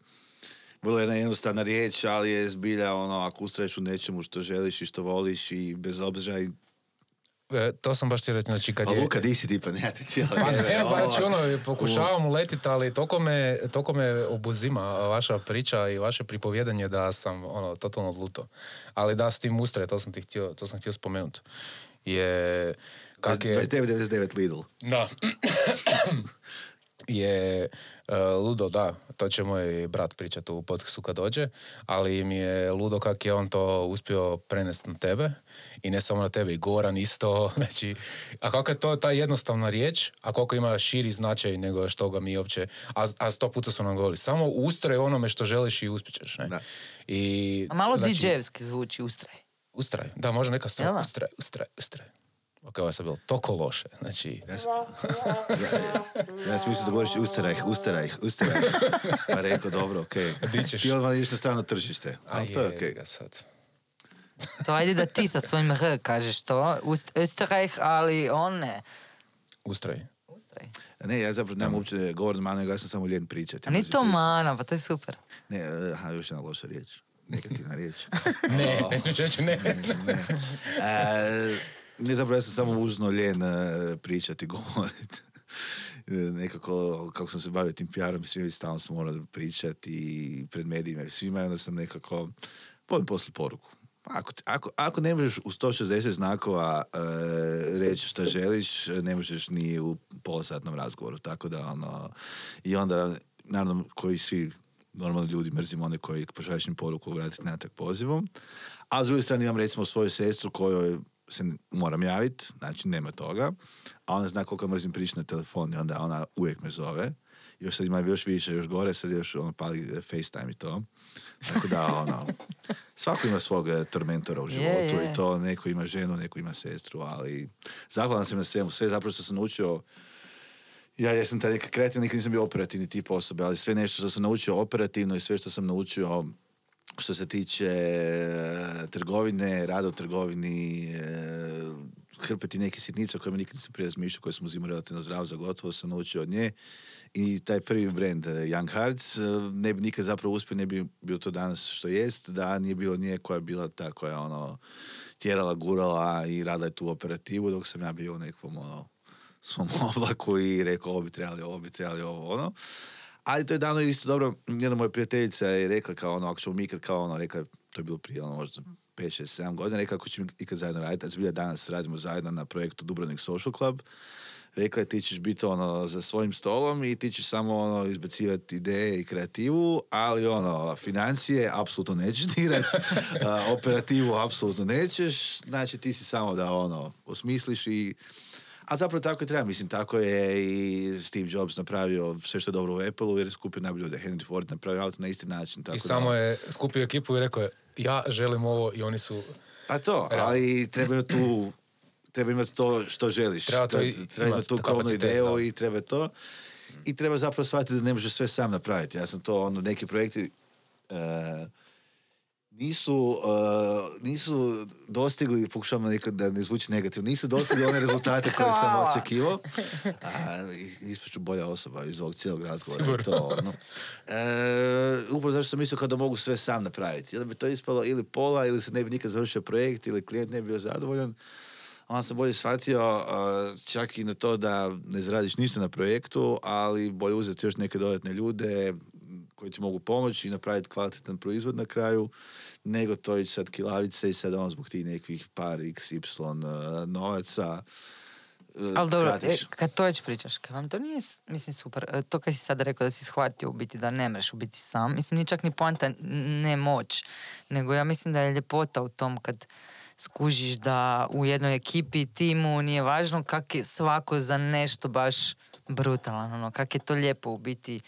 vrlo jedna jednostavna riječ, ali je zbilja ono, ako ustraješ u nečemu što želiš i što voliš i bez obzira i... E, to sam baš ti reći, znači kad A je... Luka, di si ti pa ne, te cijelo Pa ne, pa znači ono, pokušavam uletiti, ali toliko me, toliko me obuzima vaša priča i vaše pripovjedanje da sam ono, totalno odluto. Ali da, s tim ustroje, to sam ti htio, to sam htio spomenuti. Je, kak je... 29,99 Lidl. Da. je e, ludo, da, to će moj brat pričati u podcastu kad dođe, ali mi je ludo kak je on to uspio prenesti na tebe i ne samo na tebe, i Goran isto, znači, a kako je to ta jednostavna riječ, a koliko ima širi značaj nego što ga mi uopće, a, a sto puta su nam govorili, samo ustroj onome što želiš i uspjećeš, ne? Da. I, A malo znači, DJ-evski zvuči ustraj. Ustraj, da, može neka stvar, ustraj, ustraj, ustraj. Ok, ovo je sad bilo toliko loše. Znači, Ja sam, ja, ja sam mislio da govoriš ustarajh, ustarajh, ustarajh. Pa rekao, dobro, okej. Ćeš? Ti odmah ideš na strano tržište. a Ali to je okej. ga sad. To ajde da ti sa svojim R kažeš to. Ust- Österreich, ali on ne. Ustraj. Ustraj. Ne, ja zapravo nemam uopće govor manu, nego ja sam samo ljen pričati. A ni to mana, pa to je super. Ne, e, aha, još jedna loša riječ. Negativna riječ. Ne, ne smiješ reći ne. ne. E, ne, zapravo ja sam samo užno ljen e, pričati, govoriti. E, nekako, kako sam se bavio tim PR-om, svi stalno sam morao pričati pred medijima i svima, onda sam nekako, volim poslati poruku. Ako, ako, ako ne možeš u 160 znakova e, reći šta želiš, ne možeš ni u polosatnom razgovoru. Tako da, ono, i onda, naravno, koji svi normalni ljudi mrzimo one koji pošalješ im poruku vratiti natrag pozivom. A s druge strane imam recimo svoju sestru kojoj se moram javiti, znači nema toga. A ona zna koliko mrzim pričati na telefon i onda ona uvijek me zove. Još sad ima još više, još gore, sad još ono pali eh, FaceTime i to. Tako da, ono, svako ima svog eh, tormentora u životu je. i to neko ima ženu, neko ima sestru, ali zahvalan sam na svemu. Sve zapravo što sam naučio ja jesam taj neka kreativni, nikad nisam bio operativni tip osobe, ali sve nešto što sam naučio operativno i sve što sam naučio što se tiče e, trgovine, rada u trgovini, e, hrpati neke sitnice o kojima nikad nisam prije razmišljao, koje sam uzimao relativno zdravo za gotovo, sam naučio od nje. I taj prvi brand, e, Young Hearts, e, ne bi nikad zapravo uspio, ne bi bio to danas što jest, da nije bilo nje koja je bila ta koja je ono, tjerala, gurala i radila je tu operativu, dok sam ja bio u nekakvom ono, svom oblaku i rekao ovo bi trebali, ovo bi trebali, ovo ono. Ali to je davno isto dobro, jedna moja prijateljica je rekla kao ono, ako ćemo mi ikad kao ono, rekla, to je bilo prije ono, možda 5, 6, 7 godina, rekla ako ćemo ikad zajedno raditi, a zbilja danas radimo zajedno na projektu Dubrovnik Social Club, rekla je ti ćeš biti ono za svojim stolom i ti ćeš samo ono izbacivati ideje i kreativu, ali ono financije apsolutno nećeš dirat, operativu apsolutno nećeš, znači ti si samo da ono osmisliš i a zapravo tako i treba, mislim, tako je i Steve Jobs napravio sve što je dobro u Apple-u jer je skupio najbolje ljude. Henry Ford napravio auto na isti način. Tako I da- samo je skupio ekipu i rekao je, ja želim ovo i oni su... Pa to, ali treba tu treba imati to što želiš. Treba to i- treba imati tu krovnu ideju i treba to. I treba zapravo shvatiti da ne možeš sve sam napraviti. Ja sam to, ono, neki projekti e, nisu, e, nisu dostigli, pokušavam nekad da ne zvuči negativno, nisu dostigli one rezultate koje sam očekivao. A, ispaću bolja osoba iz ovog cijelog razgovora. Sigurno. To, ono. E, upravo zašto sam mislio kao da mogu sve sam napraviti. I onda bi to ispalo ili pola, ili se ne bi nikad završio projekt, ili klijent ne bi bio zadovoljan. Onda sam bolje shvatio uh, čak i na to da ne zaradiš ništa na projektu, ali bolje uzeti još neke dodatne ljude koji ti mogu pomoći i napraviti kvalitetan proizvod na kraju, nego to ići sad kilavice i sad on zbog tih nekih par x, y uh, novaca. uh, Ali dobro, e, kad to već pričaš, kad vam to nije, mislim, super, e, to kad si sad rekao da si shvatio u biti da ne mreš u biti sam, mislim, nije čak ni poanta ne moć, nego ja mislim da je ljepota u tom kad skužiš da u jednoj ekipi, timu, nije važno kak je svako za nešto baš brutalan, ono, kak je to lijepo u biti.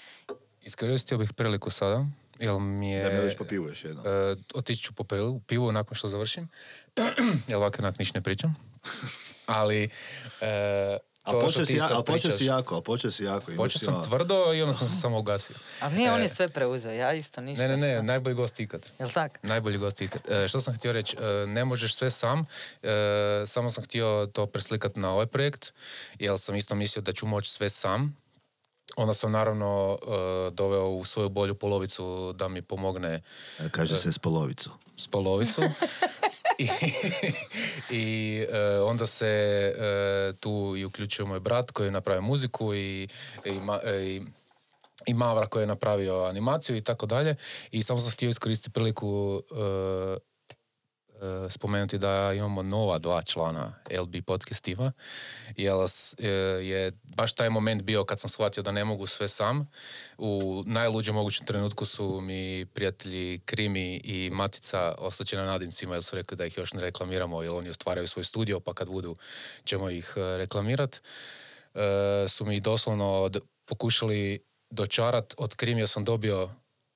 Iskoristio bih priliku sada, jer mi je... Da mi odeš po pivu još jedno. E, otići ću po pivu, pivu nakon što završim, jer ovako onak niš ne pričam. Ali... E, A to što počeo si, ja, počeo si jako, ali počeo si jako. Počeo sam ono- tvrdo i onda sam se samo ugasio. Ali nije, on je E, sve preuzeo, ja isto ništa. Ne, ne, ne, šta. najbolji gost ikad. Jel tak? Najbolji gost ikad. E, što sam htio reći? E, ne možeš sve sam. E, samo sam htio to preslikati na ovaj projekt, jer sam isto mislio da ću moći sve sam. Onda sam naravno e, doveo u svoju bolju polovicu da mi pomogne Kaže se s polovicu. s polovicu. I, i e, onda se e, tu i uključio moj brat koji je napravio muziku i, i, ma- e, i, i Mavra koji je napravio animaciju i tako dalje. I samo sam htio iskoristiti priliku e, e, spomenuti da imamo nova dva člana LB podcastiva. Jer s- e, je baš taj moment bio kad sam shvatio da ne mogu sve sam. U najluđem mogućem trenutku su mi prijatelji Krimi i Matica ostaće na nadimcima jer su rekli da ih još ne reklamiramo jer oni ostvaraju svoj studio pa kad budu ćemo ih e, reklamirat. Su mi doslovno pokušali dočarat od Krimija sam dobio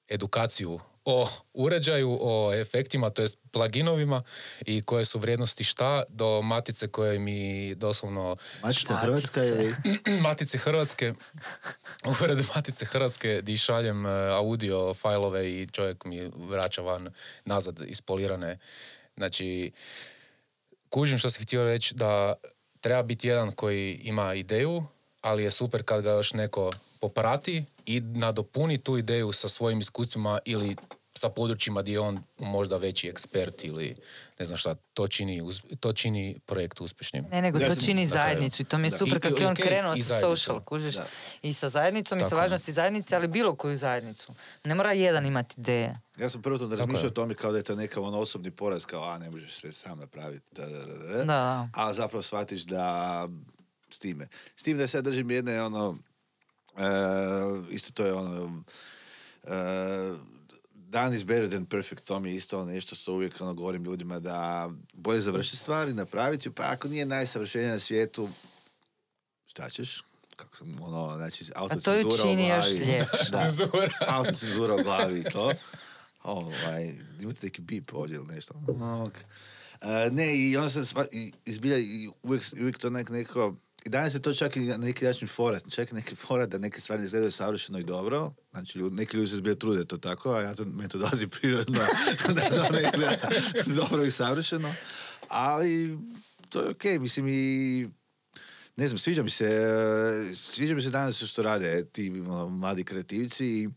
edukaciju o uređaju, o efektima, to jest pluginovima i koje su vrijednosti šta, do matice koje mi doslovno... Matica Hrvatska je... Matice Hrvatske, ured Matice Hrvatske, di šaljem e, audio fajlove i čovjek mi vraća van nazad ispolirane. Znači, kužim što si htio reći da treba biti jedan koji ima ideju, ali je super kad ga još neko poprati i nadopuni tu ideju sa svojim iskustvima ili sa područjima gdje je on možda veći ekspert ili ne znam šta, to čini, to čini projekt uspješnim. Ne, nego Ja to sam- čini Tako je. zajednicu i to mi je Da. super kako je on krenuo i sa zajednicom. social, kužiš? Da. I sa zajednicom i sa Tako važnosti zajednice, ali bilo koju zajednicu. Ne mora jedan imati ideje. Ja sam prvo to Tako razmišljao o tome kao da je to neka ono osobni poraz, kao a ne možeš sve sam napraviti. Da, da, da, da. Da. A zapravo shvatiš da s time. S tim da sad držim jedne ono, e, isto to je ono, e, done is better than perfect, to mi je isto nešto što uvijek ono, govorim ljudima da bolje završiti stvari, napraviti pa ako nije najsavršenije na svijetu, šta ćeš? Kako sam, ono, znači, A to ju autocenzura u čini još glavi. ljepše. Da. Cenzura. autocenzura u glavi i to. Ovaj, imate neki bip ovdje ili nešto. Ok. E, ne, i onda sam sva, i, izbilja, i uvijek, uvijek to nek, neko, i danas je to čak i na neki način fora, čak i neki fora da neke stvari izgledaju savršeno i dobro. Znači, neki ljudi se zbilja trude to tako, a ja to, meni to dolazi prirodno da to ne izgleda dobro i savršeno. Ali to je okej, mislim i ne znam, sviđa mi se, sviđa mi se danas što rade ti ono, mladi kreativci i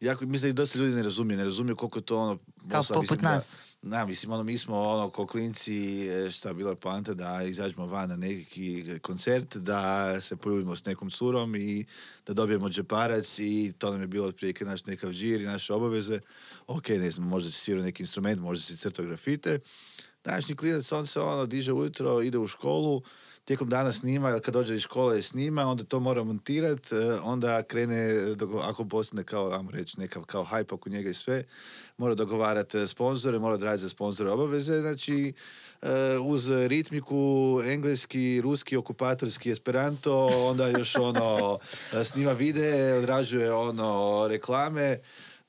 jako, mislim da i dosta ljudi ne razumije, ne razumiju koliko je to ono... Kao poput mislim da- Da, mislim, ono, mi smo ono, ko klinci, e, šta bila poanta da izađemo van na neki koncert, da se poljubimo s nekom curom i da dobijemo džeparac i to nam je bilo otprilike naš nekav žir i naše obaveze. Ok, ne znam, možda si svirao neki instrument, možda si crtao grafite. Današnji klinac, on se ono, diže ujutro, ide u školu, tijekom dana snima, kad dođe iz škole snima, onda to mora montirat, e, onda krene, ako postane kao, ajmo reći, nekav kao hype oko njega i sve, mora dogovarati sponzore, mora odraditi za sponzore obaveze, znači e, uz ritmiku, engleski, ruski, okupatorski, esperanto, onda još ono, e, snima videe, odrađuje ono, reklame,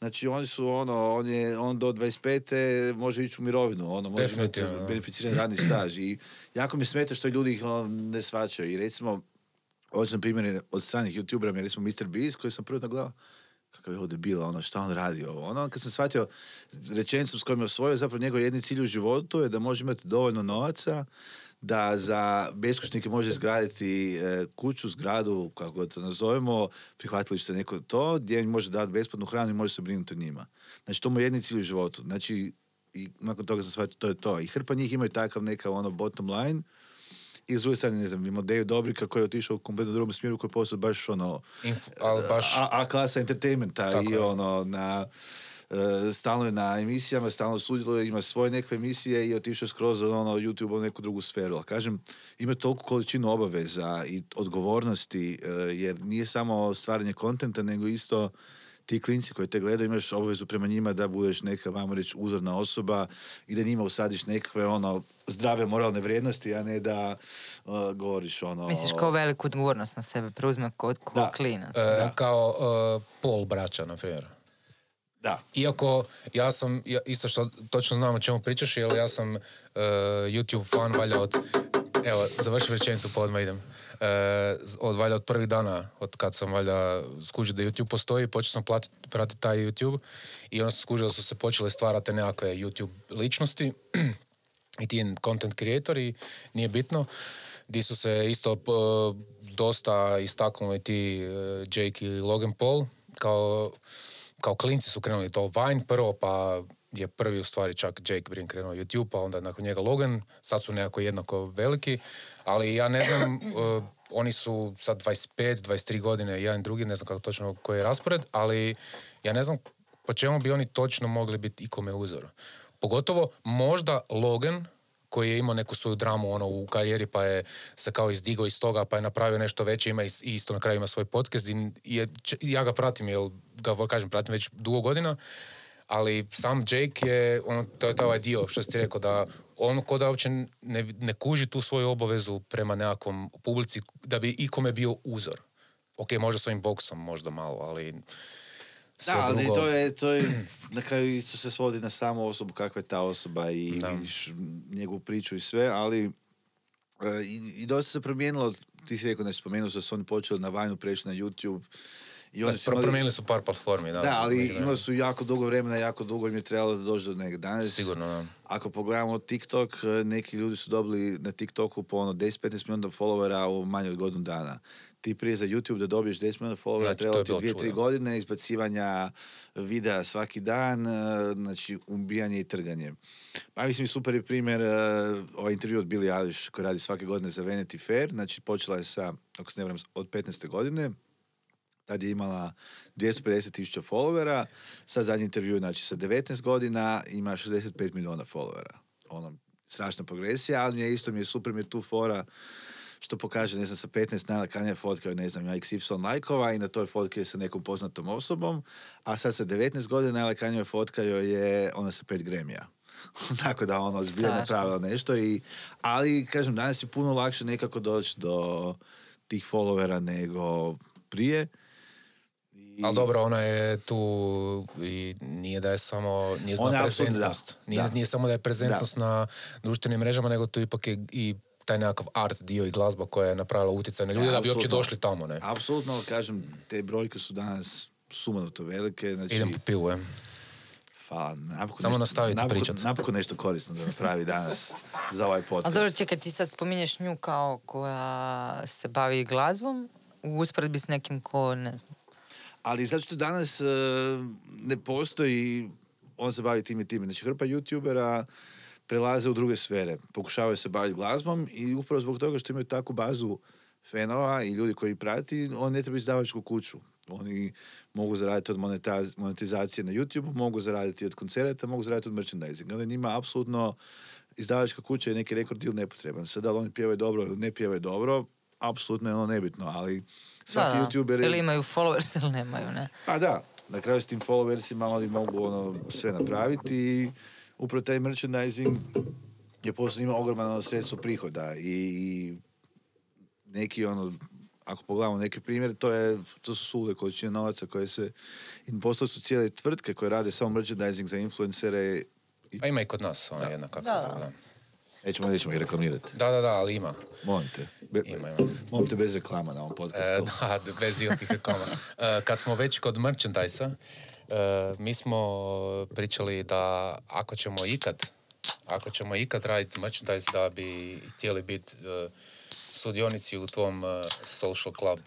Znači oni su ono, on je, on do 25. može ići u mirovinu, ono, može imati beneficirani radni staž i jako mi smeta što ljudi ih ono, ne shvaćaju i recimo, hoću primjer od stranih youtubera, mi recimo Mr. Beast koji sam prvo gledao, kakav je ovo debila, ono, šta on radi ovo. Ono, kad sam shvatio rečenicu s kojom je osvojio, zapravo njegov jedni cilj u životu je da može imati dovoljno novaca da za beskućnike može izgraditi e, kuću, zgradu, kako god to nazovemo, prihvatilište neko to, gdje im može dati besplatnu hranu i može se brinuti o njima. Znači, to mu je jedni cilj u životu. Znači, i nakon toga sam shvatio, to je to. I hrpa njih imaju takav neka ono bottom line, i s druge strane, ne znam, imamo Dave Dobrika koji je otišao u kompletno drugom smjeru koji je postao baš ono Inf- ali baš... a, a klasa entertainmenta Tako i ono na stalno je na emisijama, stalno sudjeluje, ima svoje nekakve emisije i otišao skroz od ono YouTube u neku drugu sferu. Ali kažem, ima toliko količinu obaveza i odgovornosti, e, jer nije samo stvaranje kontenta, nego isto ti klinci koji te gledaju imaš obavezu prema njima da budeš neka, vamo reći, uzorna osoba i da njima usadiš nekakve ono zdrave moralne vrijednosti, a ne da e, govoriš ono... Misliš kao veliku odgovornost na sebe preuzme kod ko Da. klinac. e, da. kao e, pol braća, na primjer. Da. Iako ja sam, ja, isto što točno znam o čemu pričaš, jer ja sam e, YouTube fan valjda od, evo, završim rečenicu pa odmah idem. Z- od valjda od prvih dana, od kad sam valjda skužio da YouTube postoji, počeo sam platit, pratiti taj YouTube i onda sam skužio da su se počele stvarati nekakve YouTube ličnosti i ti content creatori, nije bitno, di su se isto p- dosta istaknuli ti Jake i Logan Paul, kao, kao klinci su krenuli to Vine prvo, pa je prvi u stvari čak Jake Brin krenuo YouTube, pa onda nakon njega Logan, sad su nekako jednako veliki, ali ja ne znam, e, oni su sad 25, 23 godine, jedan i drugi, ne znam kako točno koji je raspored, ali ja ne znam po čemu bi oni točno mogli biti ikome uzor. Pogotovo možda Logan, koji je imao neku svoju dramu ono u karijeri pa je se kao izdigao iz toga pa je napravio nešto veće ima i isto na kraju ima svoj podcast i je, ja ga pratim jer ga kažem pratim već dugo godina ali sam Jake je ono, to je taj ovaj dio što ti rekao da on ko da uopće ne, ne kuži tu svoju obavezu prema nekakvom publici da bi ikome bio uzor. Ok možda svojim boksom možda malo ali sve Da, ali drugo... to je, to je, na kraju isto se svodi na samu osobu kakva je ta osoba i Da. vidiš njegovu priču i sve, ali e, i, i dosta se promijenilo, ti si rekao, znači spomenuo da su oni počeli na Vajnu, prešli na YouTube i oni su promijenili su par platformi, da. Da, ali imali su jako dugo vremena, jako dugo im je trebalo da dođe do negdje. Danas, Sigurno, da. ako pogledamo TikTok, e, neki ljudi su dobili na TikToku po ono 10-15 milijuna followera u manje od godinu dana. Ti prije za YouTube da dobiješ 10 milijuna followera, Znači, trebalo ti bilo 2-3 čudo. godine izbacivanja videa svaki dan, e, znači ubijanje i trganje. Pa mislim, super je primjer e, ovaj intervju od Billie Eilish koji radi svake godine za Vanity Fair, znači počela je sa, ako se ne varam, od 15. godine, tad je imala 250 tisuća followera, sad zadnji intervju, znači sa 19 godina ima 65 milijuna followera. Ono, strašna progresija, ali mi je isto mi je super mi je tu fora što pokaže, ne znam, sa 15 najlakanija fotka, je, ne znam, XY lajkova i na toj fotki je sa nekom poznatom osobom, a sad sa 19 godina najlakanija fotka joj je ona sa 5 gremija. Tako da ono zbilja napravila nešto i, ali kažem, danas je puno lakše nekako doći do tih followera nego prije. I- Ali dobro, ona je tu i nije da je samo Ona apsolutno, prezentnost. da. Nije, Da. nije samo da je prezentnost na društvenim mrežama, nego tu ipak je i taj nekakav art dio i glazba koja je napravila utjecaj na ljude da bi uopće došli tamo, ne? Apsolutno, kažem, te brojke su danas sumanuto velike. Znači, Idem po pivu, je. Hvala. Napokon Samo nešto, nastavite napokon, pričat. Napokon nešto korisno da napravi danas za ovaj podcast. Ali dobro, čekaj, ti sad spominješ nju kao koja se bavi glazbom u usporedbi s nekim ko, ne znam. Ali zato što danas e, ne postoji, on se bavi tim i time. Znači, hrpa youtubera prelaze u druge sfere. Pokušavaju se baviti glazbom i upravo zbog toga što imaju takvu bazu fenova i ljudi koji prati, on ne treba izdavačku kuću. Oni mogu zaraditi od monetaz- monetizacije na YouTube, mogu zaraditi od koncerata, mogu zaraditi od merchandisinga. Onda njima apsolutno izdavačka kuća je neki rekord deal nepotreban. Sad da li oni pjevaju dobro ili ne pjevaju dobro, apsolutno je ono nebitno, ali svaki Da, da. youtuber. Ili imaju followers ili nemaju, ne? Pa da, na kraju s tim followersima oni mogu ono sve napraviti i upravo taj merchandising je posao ima ogroman ono, sredstvo prihoda i, i neki ono ako pogledamo neke primjere, to, je, to su sulude količine novaca koje se, i postale su cijele tvrtke koje rade samo merchandising za influencere. I, A ima i kod nas, ona jedna, kako Da. se zove, da. nećemo, nećemo ih reklamirati. Da, da, da, ali ima. Molim te. Be, Ima, ima. Molim te bez reklama na ovom E, podcastu. da, bez ikakvih reklama. E, kad smo već kod merchandise mi smo pričali da ako ćemo ikad, ako ćemo ikad raditi merchandise da bi htjeli biti e, sudionici u tvom e, social club.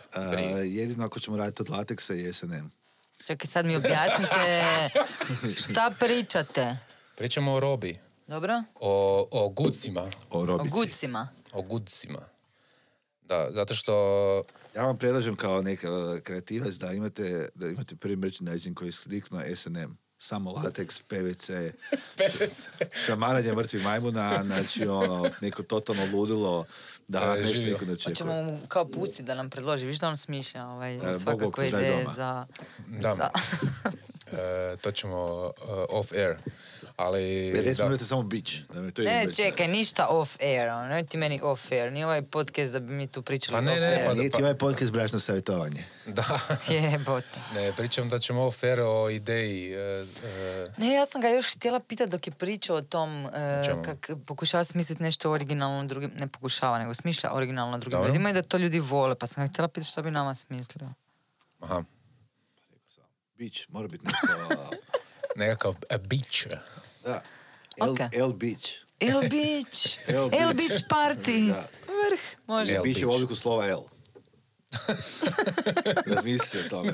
Jedino ako ćemo raditi od lateksa i SNM. Čekaj, sad mi objasnite šta pričate. Pričamo o robi, Dobro? o, o gucima, O O gucima. o gucima. Da, zato što Ja vam predlažem kao neka uh, kreativac da imate, da imate prvi merchandising koji je sliknuo S&M. Samo lateks, PVC, PVC. šamaranje mrtvih majmuna, znači ono, neko totalno ludilo da E, nešto živio. niko ne očekuje. Hoćemo mu kao pustiti da nam predloži. Viš da on smišlja ovaj, svakakve pozdrav ideje za... Da. za... To ćemo e, off air. Ali... Ne, recimo da. samo bić. Da mi to je Ne, čekaj, ništa off air, ono, nemoj ti meni off air, nije ovaj podcast da bi mi tu pričali Pa ne, off ne, air. pa- Nije ti ovaj podcast brašno savjetovanje. Da. Jebote. Ne, pričam da ćemo off air o ideji. e, Ne, ja sam ga još htjela pitati dok je pričao o tom čemu? kak pokušava smisliti nešto originalno drugim, ne pokušava, nego smišlja originalno drugim Dobro. ljudima i da to ljudi vole, pa sam ga htjela pitati što bi nama smislio. aha, Bić, mora biti nešto... nekakav a beach. da. El, Ok. El Beach. El Beach! El El Beach. Beach party! Da. Vrh, može. El Bić je u Beach. obliku slova L. Razmisli se o tome.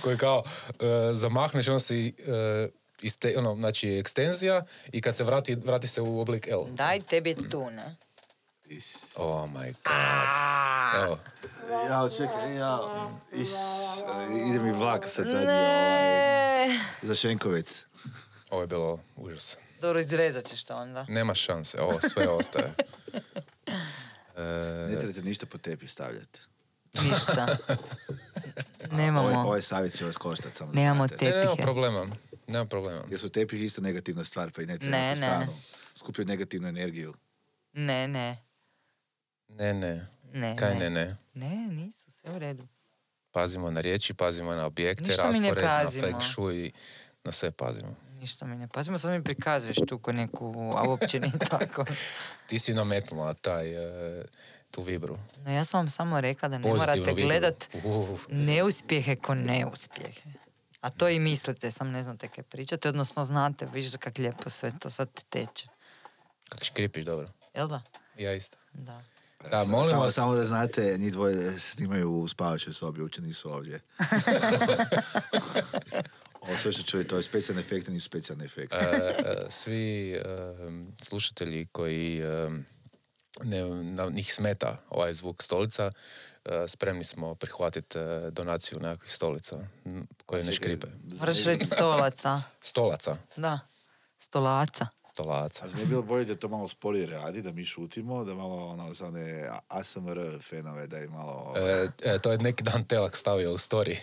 Koji kao, e, zamahneš, ono si... e, iste, ono, znači ekstenzija i kad se vrati, vrati se u oblik L. Daj, tebi tu, ne? Is. Oh my god. Evo, Ja, čekaj, ja, is, ide mi vlak sad zadnji, ovaj, za Šenkovec. ovo je bilo užas. Dobro, izrezat ćeš to onda. Nema šanse, ovo sve ostaje. E, Ne trebate ništa po tepi stavljati. Ništa. Ovaj, Nemamo, ovaj savjet će vas koštati samo nemamo znate. ne, nema tepihe. problema. Nema problema. Jer su tepih isto negativna stvar, pa i ne treba Ne, ne, ne. stanu. Skupljaju negativnu energiju. Ne, ne. Ne, ne. Ne, Kaj ne. ne, ne? Ne, nisu, sve u redu. Pazimo na riječi, pazimo na objekte, Ništa raspored, na feng shui, na sve pazimo. Ništa mi ne pazimo, sad mi prikazuješ tu ko neku, a uopće nije tako. Ti si nametnula taj, e, tu vibru. No ja sam vam samo rekla da ne Pozitivnu morate vibru. gledat Uh, neuspjehe ko neuspjehe. A to i mislite, sam ne znate kaj pričate, odnosno znate, vidiš kak lijepo sve to sad teče. kak škripiš dobro. Jel da? Ja isto. Da. Da, molim samo, vas, Samo da znate, njih dvoje snimaju u spavačoj sobi, uopće nisu ovdje. Ovo sve što čuje, to je specijalni efekti, nisu specijalni efekti. e, svi e, slušatelji koji ne, na, njih smeta ovaj zvuk stolica, spremni smo prihvatiti donaciju nekakvih stolica koje ne škripe. Moraš reći stolaca. Stolaca, Da. Stolaca. Stolaca. A zar nije bilo bolje da to malo sporije radi, da mi šutimo, da malo ono, za one ASMR fenove, da je malo... E, e, to je neki dan Telak stavio u story.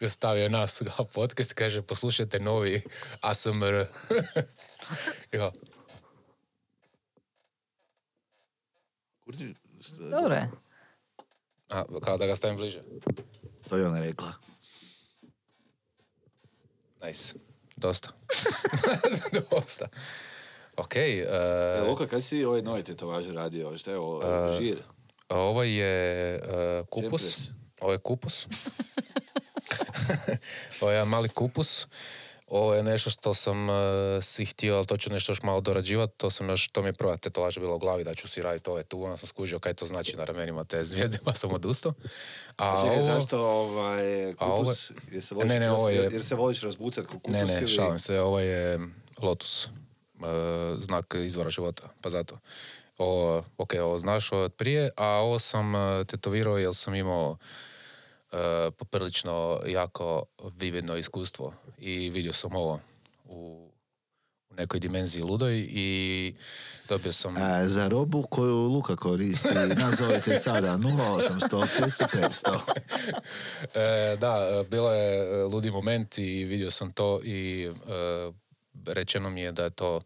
Stavio nas u podcast, kaže poslušajte novi ASMR. ja. Dobro je. A, kao da ga stavim bliže. To je ona rekla. Nice. Dosta. Dosta. Ok, e, E, Luka, kad si ove nove tetovaže radio? Šta je ovo? E, žir? ovo je e, kupus. Čempres. Ovo je kupus. ovo je jedan mali kupus. Ovo je nešto što sam e, si htio, ali to ću nešto još malo dorađivati. To sam još, to mi je prva tetovaža bila u glavi da ću si raditi ove tu. Onda sam skužio kaj to znači na ramenima te zvijezde, pa sam odustao. A Čekaj, ovo... zašto ovaj, a ovo- kupus? Jer se voliš, Ne, ne, ovo je- jer, se voliš razbucat ko kupus Ne, ne, ili... šalim se, ovo je lotus, znak izvora života, pa zato. Ovo, ok, ovo znaš od prije, a ovo sam tetovirao jer sam imao e, poprilično jako vividno iskustvo i vidio sam ovo u, u nekoj dimenziji ludoj i dobio sam... A, za robu koju Luka koristi, nazovite sada 0800 500 500. E, da, bilo je ludi moment i vidio sam to i rečeno mi je da je to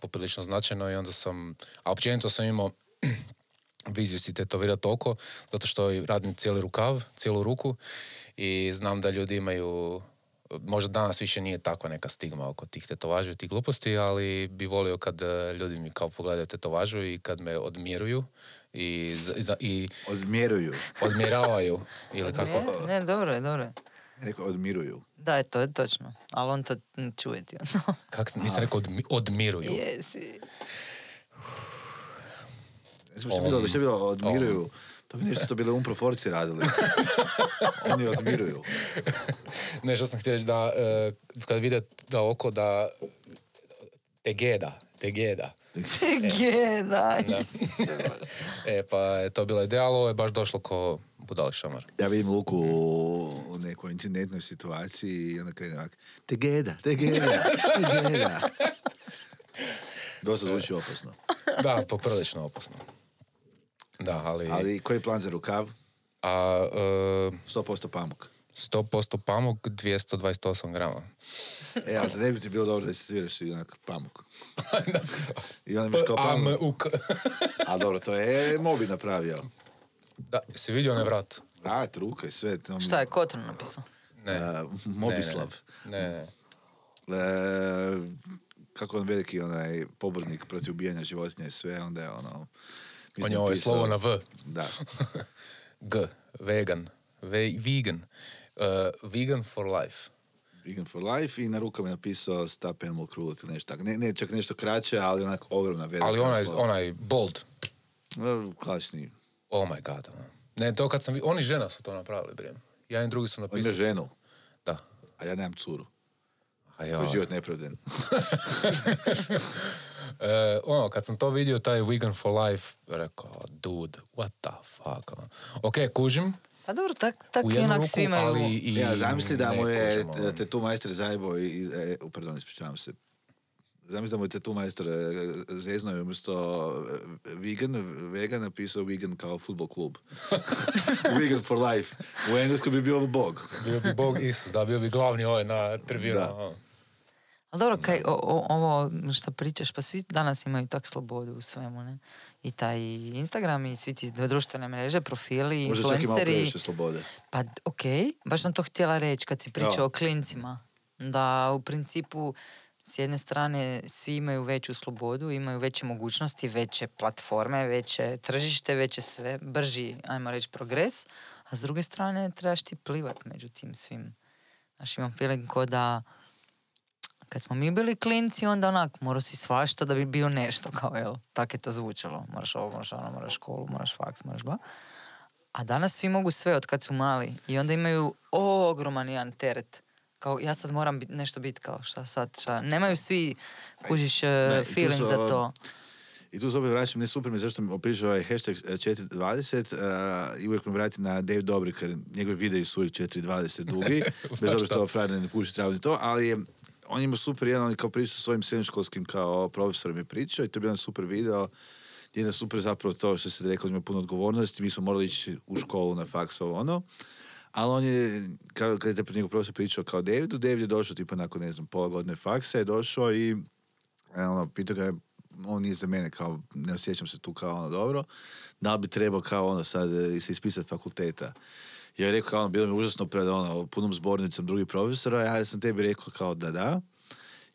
poprilično značajno i onda sam, a općenito sam imao viziju si tetovirati oko, zato što i radim cijeli rukav, cijelu ruku i znam da ljudi imaju možda danas više nije takva neka stigma oko tih tetovaža i tih gluposti, ali bi volio kad e, ljudi mi kao pogledaju tetovažu i kad me odmjeruju i, za- i Odmjeruju. odmjeravaju ili kako. Ne, ne, dobro je, dobro je. Rekao, odmiruju. Da, je, to je točno. Ali on to ne čuje ti. ono. Kak sam, nisam rekao odmi- odmiruju. Jesi. Što je bilo, što je bilo, odmiruju. To bi nešto što bili umproforci radili. Oni odmiruju. Ne, što sam htio reći da e, kad vide da oko da te geda, te geda. Geda. E, pa je to bila ideja, ali ovo je baš došlo ko budali šamar. Ja vidim Luku u nekoj incidentnoj situaciji i onda krene ovak. Te geda, te geda, te geda. Dosta zvuči opasno. Da, poprilično opasno. Da, ali... Ali koji je plan za rukav? A, e, 100% pamuk. 100% pamuk, 228 grama. E, ali ne bi ti bilo dobro da se tviraš i onak pamuk. I onda imaš kao pamuk. Pamuk. A dobro, to je Mobi napravio. Da, si vidio onaj vrat? Vrat, ruka i sve. To mi- Šta je Kotron napisao? Ne. E, Mobislav. Ne, ne. E, kako on veliki onaj pobornik protiv ubijanja životinja i sve, onda je ono... mi On je ovo je pisao- slovo na V. Da. G. Vegan. Ve, vegan. Uh, vegan for life. Vegan for life i na rukama je napisao Stop Animal Cruelty ili nešto tako. Ne, ne, čak nešto kraće, ali onak ogromna velika Ali onaj, slova. onaj bold. Klasični. Oh my god. ono. Ne, to kad sam vi... Oni žena su to napravili, brijem. Jedan i drugi su napisali. ženu, Da. a ja nemam curu. A ja, život nepravden. e, ono, kad sam to vidio, taj vegan for life, rekao, dude, what the fuck. ono. Ok, kužim. Pa dobro, tak, tak ruku, svi imaju... ali i... ja, zamisli da mu je kužim, ono. t- tetu majster zajebo i... i- E, pardon, ispričavam se. Zamisli da mu je tetu majster e, zezno i umjesto e, vegan, vegan napisao vegan kao futbol klub. vegan for life. U engleskom bi bio bog. Bio bi Bog Isus, da, bio bi glavni ovaj na tribinu. Da. ono. Ali dobro, kaj, o, o- ovo što pričaš, pa svi danas imaju tak slobodu u svemu, ne? I taj Instagram i svi ti društvene mreže, profili, Možda čak i malo influenceri. previše slobode. Pa d- ok, baš sam to htjela reći kad si pričao o klincima. Da u principu s jedne strane svi imaju veću slobodu, imaju veće mogućnosti, veće platforme, veće tržište, veće sve, brži, ajmo reći, progres. A s druge strane trebaš ti plivat među tim svim. Znaš, imam feeling ko da kad smo mi bili klinci, onda onak, morao si svašta da bi bio nešto, kao jel, tak je to zvučalo. Moraš ovo, moraš ono, moraš školu, moraš faks, moraš ba. A danas svi mogu sve od kad su mali i onda imaju ogroman jedan teret. Kao ja sad moram bit, nešto biti kao šta sad, šta. Nemaju svi, kužiš, Ne, uh, i tu feeling za to. I tu se opet vraćam, ne super mi zašto mi opiše ovaj hashtag eh, 420 uh, i uvijek me vrati na Dave Dobrik, njegovi videi su uvijek 420 dugi, bez obzira što Frajer ne puši travu to, ali je, on ima super jedan, on je kao pričao sa svojim srednjoškolskim kao profesorom je pričao i to je bio jedan super video jedan super zapravo to što se rekao, ima puno odgovornosti, mi smo morali ići u školu na faks ovo ono, ali on je, kao, kad je njegov profesor pričao kao Davidu, David je došao tipa nakon, ne znam, pola godine faksa je došao i e, ono, pitao ga je, on nije za mene, kao, ne osjećam se tu kao ono dobro, da li bi trebao kao ono sad e, se ispisati fakulteta. Ja je rekao kao ono, bilo mi užasno pred ono, punom zbornicom drugih profesora, ja sam tebi rekao kao da da,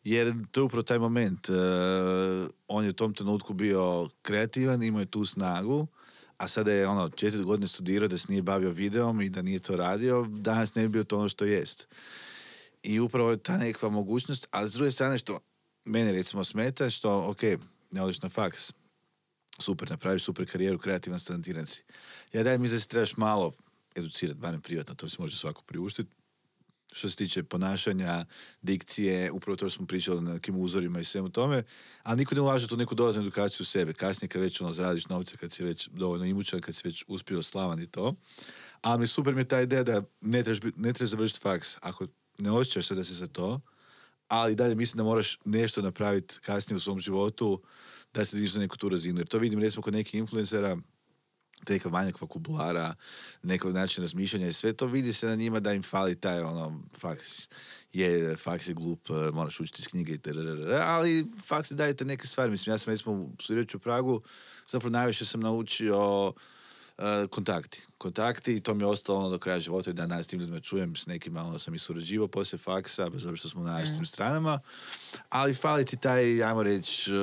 jer to je upravo taj moment. e, on je u tom trenutku bio kreativan, imao je tu snagu, a sada je ono, četiri godine studirao da se nije bavio videom i da nije to radio, danas ne bi bio to ono što jest. I upravo je ta nekakva mogućnost, a s druge strane što mene recimo smeta, što, ok, ne odeš na faks, super, napraviš super karijeru, kreativan, talentiran si. Ja dajem mi da se trebaš malo educirati, barem privatno, to se može svako priuštiti. Što se tiče ponašanja, dikcije, upravo to što smo pričali na nekim uzorima i svemu tome, a niko ne ulaže tu neku dodatnu edukaciju u sebe. Kasnije kad već ono zaradiš novce, kad si već dovoljno imućan, kad si već uspio slavan i to. Ali super mi je ta ideja da ne trebaš, ne trebaš završiti faks. Ako ne osjećaš se da si za to, ali dalje mislim da moraš nešto napraviti kasnije u svom životu da se dižeš na neku tu razinu. Jer to vidim recimo kod nekih influencera, te neka manjak vokabulara, nekog načina razmišljanja i sve to vidi se na njima da im fali taj ono, faks je, faks je glup, eh, moraš učiti iz knjige i ali faks dajete neke stvari. Mislim, ja sam recimo u Pragu, zapravo najviše sam naučio eh, kontakti. Kontakti i to mi je ostalo ono do kraja života i dan danas s tim ljudima čujem, s nekima ono sam i surađivao poslije faksa, bez obzira što smo na različitim stranama, ali fali ti taj, ajmo reći, eh,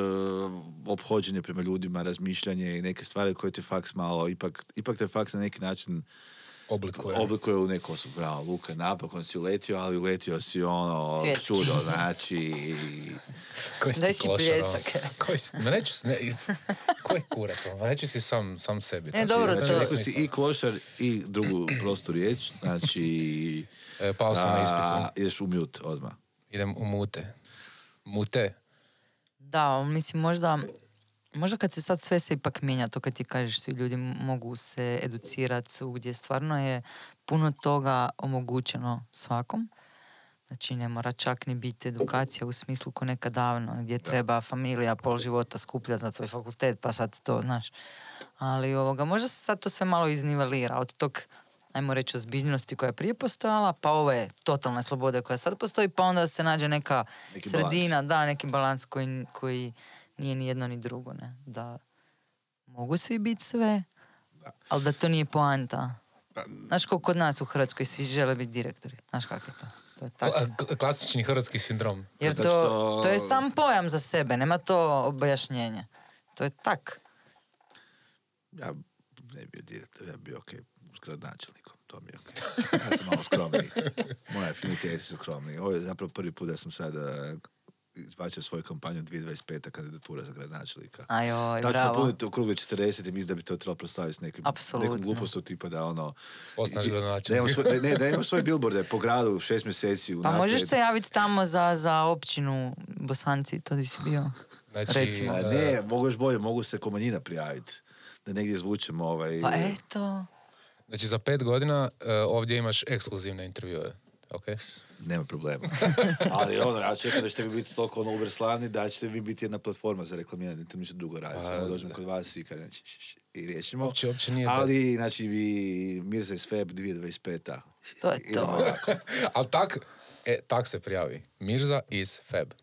ophođenje prema ljudima, razmišljanje i neke stvari koje te faks malo, ipak, ipak te faks na neki način Oblikuje. oblikuje u neku osobu. Bravo, Luka, napokon si uletio, ali uletio si ono Svjetski. čudo, znači... Koji si ti klošar, ono? pljesak. Koji si, ma neću si, ne, koji kurac, ono? reći si sam, sam sebi. E, to- dobro, to to- Znači, rekao si i klošar i drugu prostu riječ, znači... E, pao sam na a, ispitu. Ideš u mute odmah. Idem u mute. Mute? Da, mislim možda, možda kad se sad sve se ipak mijenja, to kad ti kažeš svi ljudi mogu se educirati svugdje, stvarno je puno toga omogućeno svakom. Znači ne mora čak ni biti edukacija u smislu ko nekad davno, gdje treba familija pol života skuplja za tvoj fakultet, pa sad to, znaš. Ali ovoga, možda se sad to sve malo iznivelira od tog ajmo reći, ozbiljnosti koja je prije postojala, pa ove totalne slobode koja sad postoji, pa onda se nađe neka Neki balans. sredina, da, neki balans koji, koji nije ni jedno ni drugo, ne. Da mogu svi biti sve, ali da to nije poanta. Pa, Znaš kako kod nas u Hrvatskoj svi žele biti direktori. Znaš kako je to? To je tako. Kla- kl- klasični hrvatski sindrom. Jer to, što- to je sam pojam za sebe, nema to objašnjenje. To je tak. Ja ne bi bio direktor, ja bi bio ok s gradonačelnikom, to mi je ok. Ja sam malo skromniji. Moje afiniteti su skromniji. Ovo je zapravo prvi put da sam sada izbačio svoju kampanju 2025. kandidatura za gradonačelnika. Ajoj, Tačno bravo. puniti u krugu 40 i mislim da bi to trebalo proslaviti s nekim, nekom glupostu tipa da ono... Postaneš Da gradonačelnik. svoj, ne, da imamo svoj billboarde po gradu šest mjeseci Pa unaprijed. možeš se javiti tamo za, za općinu Bosanci, to di si bio. Znači, Recimo. A ne, mogu još bolje, mogu se komanjina prijaviti. Da negdje zvučemo ovaj... Pa eto. znači za pet godina e, ovdje imaš ekskluzivne intervjue. Ok? Nema problema. Ali ono, ja čekam da ćete vi biti toliko ono uber slavni da ćete vi biti jedna platforma za reklamiranje, ne ništa drugo raditi. Pa, Samo dođemo da. kod vas i, kad, znači, š- i riješimo. Uopće, uopće nije Ali, znači, vi Mirza iz Feb 2025. To je to. Ali tak, E, tak se prijavi. Mirza is Feb.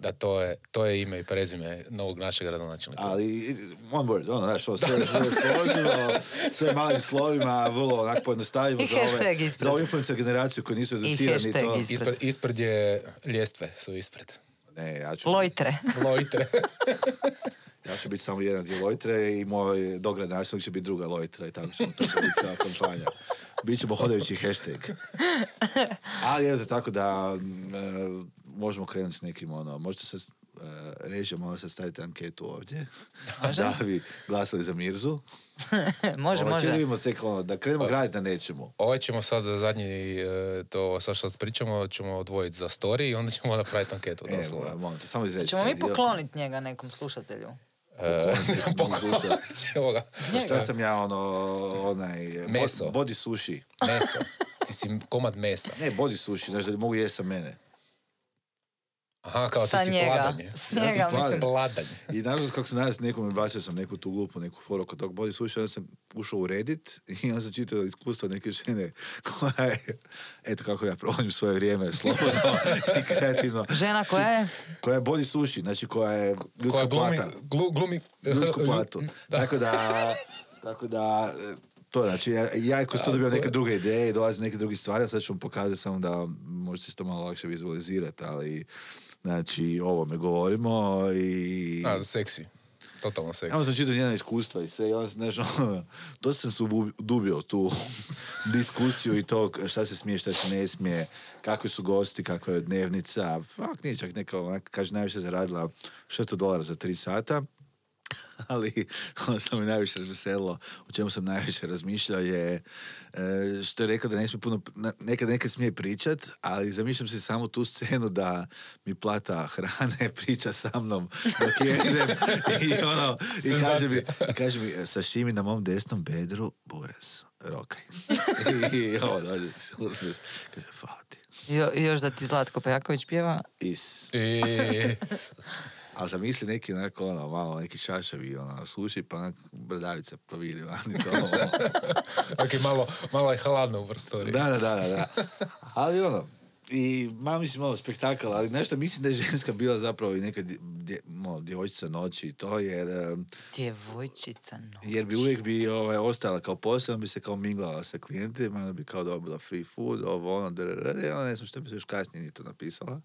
Da, to je, to je ime i prezime novog našeg gradonačelnika. Ali, one word, ono, znaš, sve, sve složeno, sve malim slovima, vrlo onak pojednostavimo I za ove, hashtag ispred. za ovu influencer generaciju koji nisu educirani. hashtag to, ispred. Ispred, ispred je ljestve, su ispred. ne, ja ću, Lojtre. Lojtre. ja ću biti samo jedan dio Lojtre i moj dogradonačelnik će biti druga Lojtra i tako ćemo to će biti cijela kampanja. Bićemo hodajući hashtag. Ali evo tako da mm, e, možemo krenuti s nekim ono, možete sad uh, režim, možete sad staviti anketu ovdje. Može? da bi glasali za Mirzu. može, Ovaj, može. Vidimo tek ono, da krenemo graditi na nečemu. Ovaj ćemo sad za zadnji, e, to sad što pričamo, ćemo odvojiti za story i onda ćemo napraviti anketu. E, doslovno. molim te, samo izreći. Ćemo mi pokloniti njega nekom slušatelju. E, Pokloniti. poklonit ćemo ga. Šta sam ja ono, onaj... bo- Meso. Body sushi. Meso. Ti si komad mesa. Ne, body sushi, znaš da mogu jesti sa mene. Aha, kao Sa ti si njega. pladanje. S Ja sam njega, mislim. Pladanje. I nažalost, kako sam danas nekome bacio sam neku tu glupu, neku foru kod tog body sushi, onda sam ušao u Reddit i onda sam čitao iskustva neke žene koja je, eto kako ja provodim svoje vrijeme slobodno i kreativno, Žena koja je? koja je body sushi, znači koja je ljudska Koja glumi, plata. glu, glumi... ljudsku lju- platu. Da. Tako da, tako da, e, to znači, ja, ja kroz to dobio neke druge ideje i dolazim neke druge stvari, a sad ću vam pokazati samo da možete se to malo lakše vizualizirati, ali znači, o ovome govorimo i... A, seksi. Totalno seksi. Ja sam čitao njena iskustva i sve, i onda sam, ono, to sam se udubio tu diskusiju i to šta se smije, šta se ne smije, kakvi su gosti, kakva je dnevnica, fak, nije čak neka, kaže, najviše zaradila 600 dolara za 3 sata, ali ono što me najviše razveselilo, o čemu sam najviše razmišljao je e, što je rekla da ne smije puno, nekad nekad smije pričat, ali zamišljam si samo tu scenu da mi plata hrane priča sa mnom dok jedem i ono, i kaže mi, i kaže mi, "E, sašimi na mom desnom bedru, buras, rokaj. I ovo dođeš, uzmeš, kaže, hvala ti. Jo, još da ti Zlatko Pejaković pjeva. Is. I, A zamisli neki onako ono, malo neki šašavi ono, sluši pa onak bradavica proviri vani to. ono. ok, malo, malo je hladno u prostoriji. Da, da, da, da, da. Ali ono, i malo mislim ovo spektakl, ali nešto mislim da je ženska bila zapravo i neka dje, dje- ono, djevojčica noći i to jer, Djevojčica, no. jer bi uvijek bi ovaj, ostala kao posebno, bi se kao minglala sa klijentima, bi kao dobila free food, ovo ono, drrrr, i onda ne znam što bi se još kasnije ni to napisala.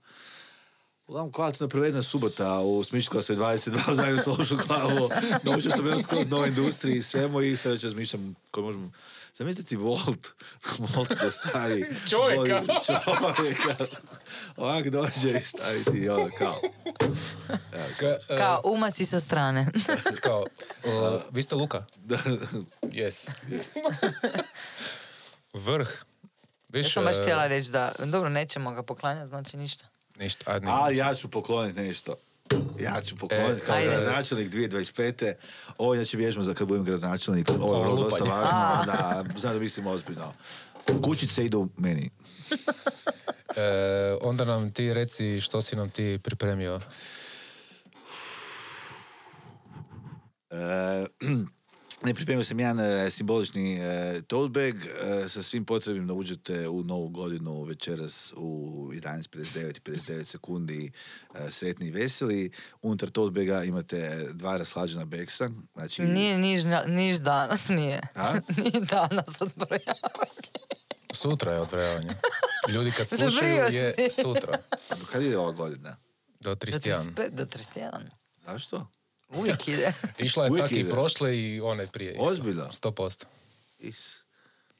Uglavnom, kvalitetno provedena subota u Smičku koja se 22 u Zagrebu Social Clubu. Naučio sam jednu skroz novoj industriji i svemu i sad već razmišljam ko možemo... Zamisliti Volt, Volt da stavi... Čovjeka. Čovjeka. Ovak dođe i staviti ono kao... Ka- e, Kao umaci sa strane. kao, e, vi ste Luka? da, Yes. Vrh. Ja Viš, sam baš e, htjela reći da, dobro, nećemo ga poklanjati, znači ništa. Ništa, a ne. A ja ću pokloniti nešto. Ja ću pokloniti E, kao ajde. gradonačelnik 2025. Ovo ja ću vježbam za kad budem gradonačelnik. Ovo je Ovo vrlo dosta važno. Da, znam da mislim ozbiljno. Kućice idu meni. E, onda nam ti reci što si nam ti pripremio. E, ne pripremio sam jedan e, simbolični e, tote bag e, sa svim potrebnim da uđete u novu godinu večeras u 11.59 i 59 sekundi e, sretni i veseli. Unutar tote baga imate dva raslađena beksa. Znači, Nije niš, niš danas, nije. A? nije danas odbrojava. Sutra je odbrojavanje. Ljudi kad slušaju je sutra. do kad ide ova godina? Do Do 31. 35, do 31. Zašto? Uvijek ide. Išla je Uvijek tak i prošle i one prije isto. Ozbiljno? 100%. Is.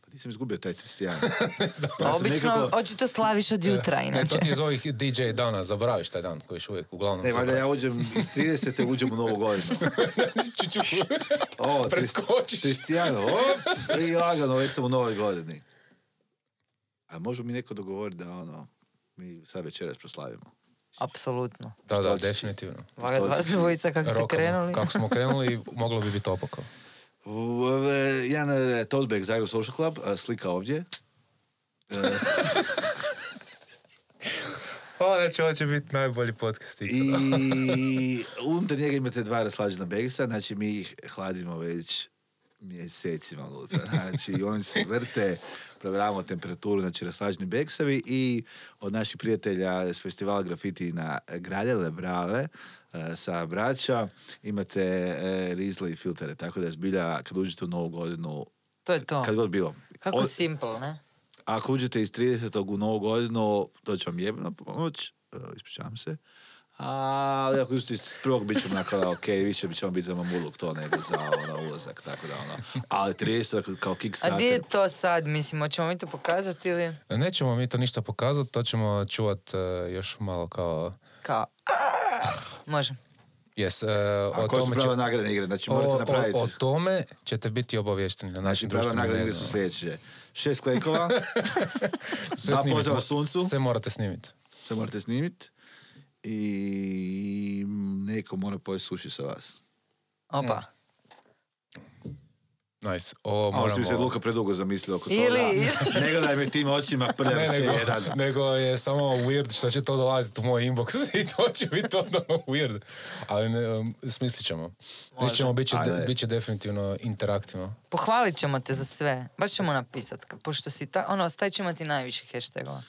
Pa nisam izgubio taj 31. Pa sam obično, nekako- očito slaviš od jutra, Ne, inače. to ti je iz ovih DJ dana, zaboraviš taj dan koji još uvijek uglavnom Ne, valjda ja uđem iz 30. uđem u novu godinu. O, Preskočiš. 31, op, i lagano, već sam u novoj godini. A možemo mi neko dogovoriti da ono, mi sad večeras proslavimo. Apsolutno. Da, da, definitivno. Vaga Što vas dvojica kako ste Rokamo. krenuli. Kako smo krenuli, moglo bi biti opako. Jedan e, tote bag Zagreb Social Club, slika ovdje. E, znači, ovo će biti najbolji podcast I unutar njega imate dva raslađena begsa, znači mi ih hladimo već mjesecima unutra. Znači, oni se vrte, provjeravamo temperaturu, znači raslažni beksavi i od naših prijatelja s festivala grafiti na Graljele Brale e, sa braća imate e, Riesle i filtere, tako da je zbilja kad uđete u novu godinu, To je to. kad god bilo. Kako Od- simple, ne? ako uđete iz 30. u novu godinu, to će vam jebno pomoć, e, ispričavam se. Ali ako uđete iz prvog, bit ćemo onako, ok, više bi ćemo biti za mamuluk to nego za ono, ulazak, tako da ono. Ali 30. kao A Kickstarter. gdje je to sad? Mislim, hoćemo mi to pokazati ili Nećemo mi to ništa pokazati, to ćemo čuvat e, još malo kao... kao... Može. Yes, e, A o koje su tome prava će- nagradne igre? Znači, o, morate o, napraviti... o tome ćete biti obavješteni na Znači, našim prava društvenim nagradne igre su sljedeće. Šest klekova, Sve mo- suncu. Sve morate snimiti. sve morate snimiti. I neko mora pojesti suši sa vas. Opa. Nice. Ovo ovo moramo... si se Luka predugo zamislio oko Ili- toga. Ne gledaj me tim očima, prljav Ne, nego, jedan. nego je samo weird što će to dolaziti u moj inbox i to će biti ono weird. Ali ne, um, smislit ćemo. Smislit ćemo, bit će, Ajde. bit će definitivno interaktivno. Pohvalit ćemo te za sve. Baš ćemo napisat. Pošto si ta, ono, stavit ćemo ti najviše hashtagova.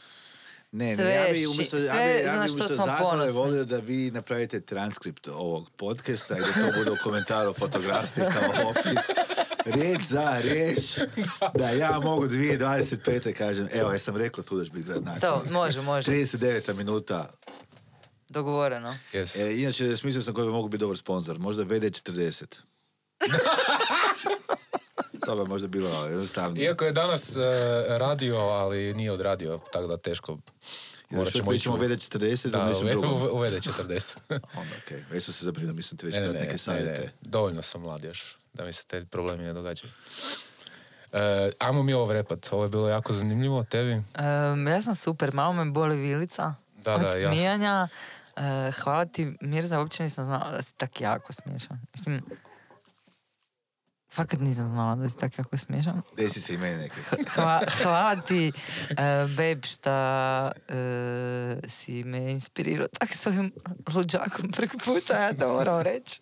Ne, ne, ja bi ši- umjesto, ja sve bi, ja bi što umjesto ponosni. volio da vi napravite transkript ovog podcasta i da to bude u komentaru fotografije kao opis. Riječ za riječ. Da ja mogu 2025. kažem, evo, ja sam rekao tu da ću biti gradonačelnik. To, može, može. 39. minuta. Dogovoreno. Yes. E, inače, smislio sam koji bi mogu biti dobar sponsor. Možda VD40. to bi možda bilo jednostavnije. Iako je danas e, radio, ali nije od radio, tako da teško. Morat ćemo ići u- VD40 Da, da, nešto uve- drugo. uve- uvede 40. Onda, okej. Već sam se zabrinuo, mislim te već ne, ne, ne, neke ne, savjete. ne, dovoljno sam mlad još, da mi se te problemi ne događaju. E, ajmo mi ovo vrepat, ovo je bilo jako zanimljivo, tebi? Em, ja sam super, malo me boli vilica Da, od da, smijanja. E, hvala ti, Mirza, uopće nisam znala da si tak jako smiješan. Mislim, fakat nisam znala da si tak jako smiješan. Desi se i meni neke. Hva, hvala ti, e, babe, šta e, si me inspirirao tak s ovim luđakom preko puta, ja to moram reći.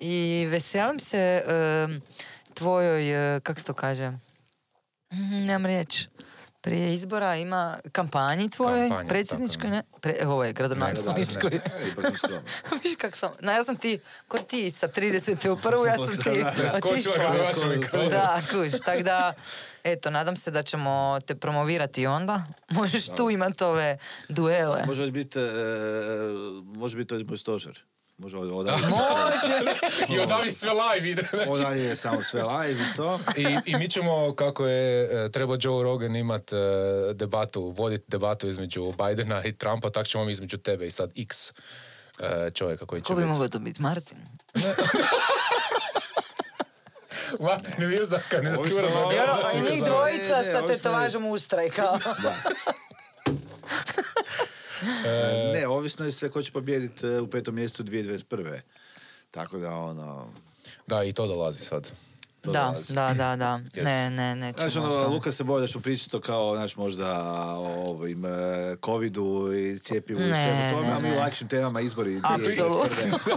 I veselim se e, tvojoj, kako se to kaže, Mhm, nemam riječ, prije izbora ima kampanji tvojoj, Kampanja, predsjedničkoj, ne? Pre, ovo je gradonačelničkoj. E. Viš kak sam, no, ja sam ti, ko ti sa 30. u prvu, ja sam ti gradonačelnika. Da, kuš, tako da, eto, nadam se da ćemo te promovirati onda. Možeš tu imati ove duele. Može biti, e, može biti ovdje moj stožer. Može ovdje, ovdje, Može! I odavlji sve live ide. znači. ovdje je samo sve live i to. I, I mi ćemo, kako je e, trebao Joe Rogan imat e, debatu, voditi debatu između Bidena i Trumpa, tak ćemo mi između tebe i sad X e, čovjeka koji će Ko bi biti. mogao to biti? Martin? Martin Virza, kandidatura za ono, gradonačelnika njih za- dvojica Ne, ne, sa je- tetovažom ustra i kao... E, ne, ovisno je sve ko će pobijediti e, u petom mjestu 2021. Tako da, ono... Da, i to dolazi sad. To Da, dolazi. da, da, da. Yes. Ne, ne, nećemo Znaš, ono. Luka se boje da ćemo pričati to kao, znaš, možda o ovim e, covidu i cijepivu i Ne, svemu tome, ne, a mi u ne. lakšim temama izbori Apsolutno.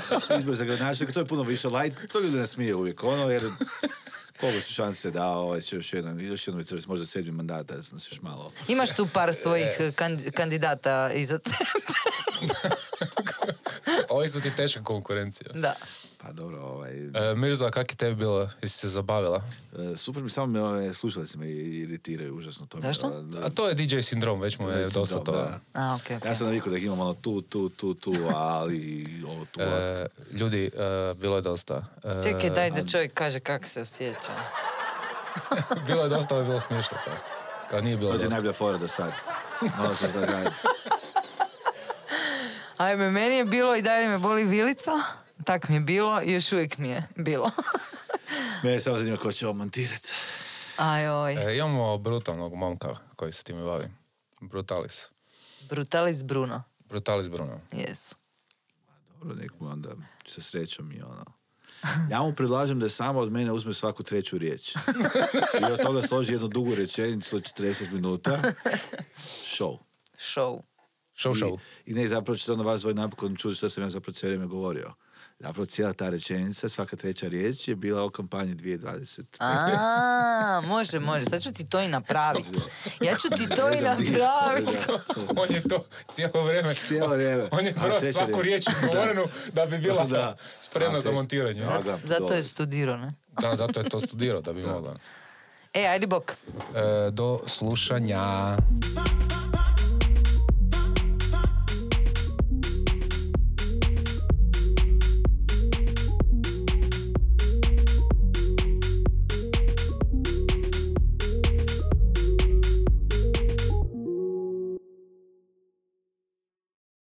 2021. Izbor za gradonačelnika, to je puno više light, to ljudi ne smije uvijek, ono, jer koliko su šanse da ovaj će još jedan, još jedan već možda sedmi mandat, da nas još malo... Imaš tu par svojih kandi- kandidata iza tebe. Ovi su ti teška konkurencija. Da. Pa dobro, ovaj... E, Mirza, kak je tebi bilo? Jesi se zabavila? e, super mi, samo me ove slušalice me iritiraju užasno to. mi, Zašto? da- A to je DJ sindrom, već mu je dosta da, toga. da. A, okej, okej. Ja sam navikao da ih imam ono tu, tu, tu, tu, ali ovo tu. E, ljudi, e, bilo je dosta. E, Čekaj, daj da čovjek kaže kako se osjeća. bilo je dosta, ali je bilo smiješno. Kao, kao nije bilo To je dosta. najbolja fora do sad. Malo ću da raditi. Ajme, meni je bilo i dalje me boli vilica. Tak mi je bilo i još uvijek mi je bilo. Mene samo zanima ko će ovo montirati. Ajoj. E, imamo brutalnog momka koji se time bavi. Brutalis. Brutalis Bruno. Brutalis Bruno. Yes. Dobro, nek mu onda sa srećom i ono. Ja mu predlažem da samo od mene uzme svaku treću riječ. I od toga složi jednu dugu rečenicu od 40 minuta. Show. Show. Show show. I, I ne, zapravo ćete onda vas dvoje napokon čuti što sam ja zapravo cijelo vrijeme govorio. Zapravo cijela ta rečenica, svaka treća riječ je bila o kampanji 2020. A, može, može. Sad ću ti to i napraviti. Ja ću ti to i napraviti. On je to cijelo vrijeme... Cijelo vrijeme. On je prvo svaku riječ. izgovorenu da bi bila Da. spremna A, za montiranje. Da, da, Zato je studirao, ne? Da, zato je to studirao da bi mogla. E, ajde bok. E, do slušanja.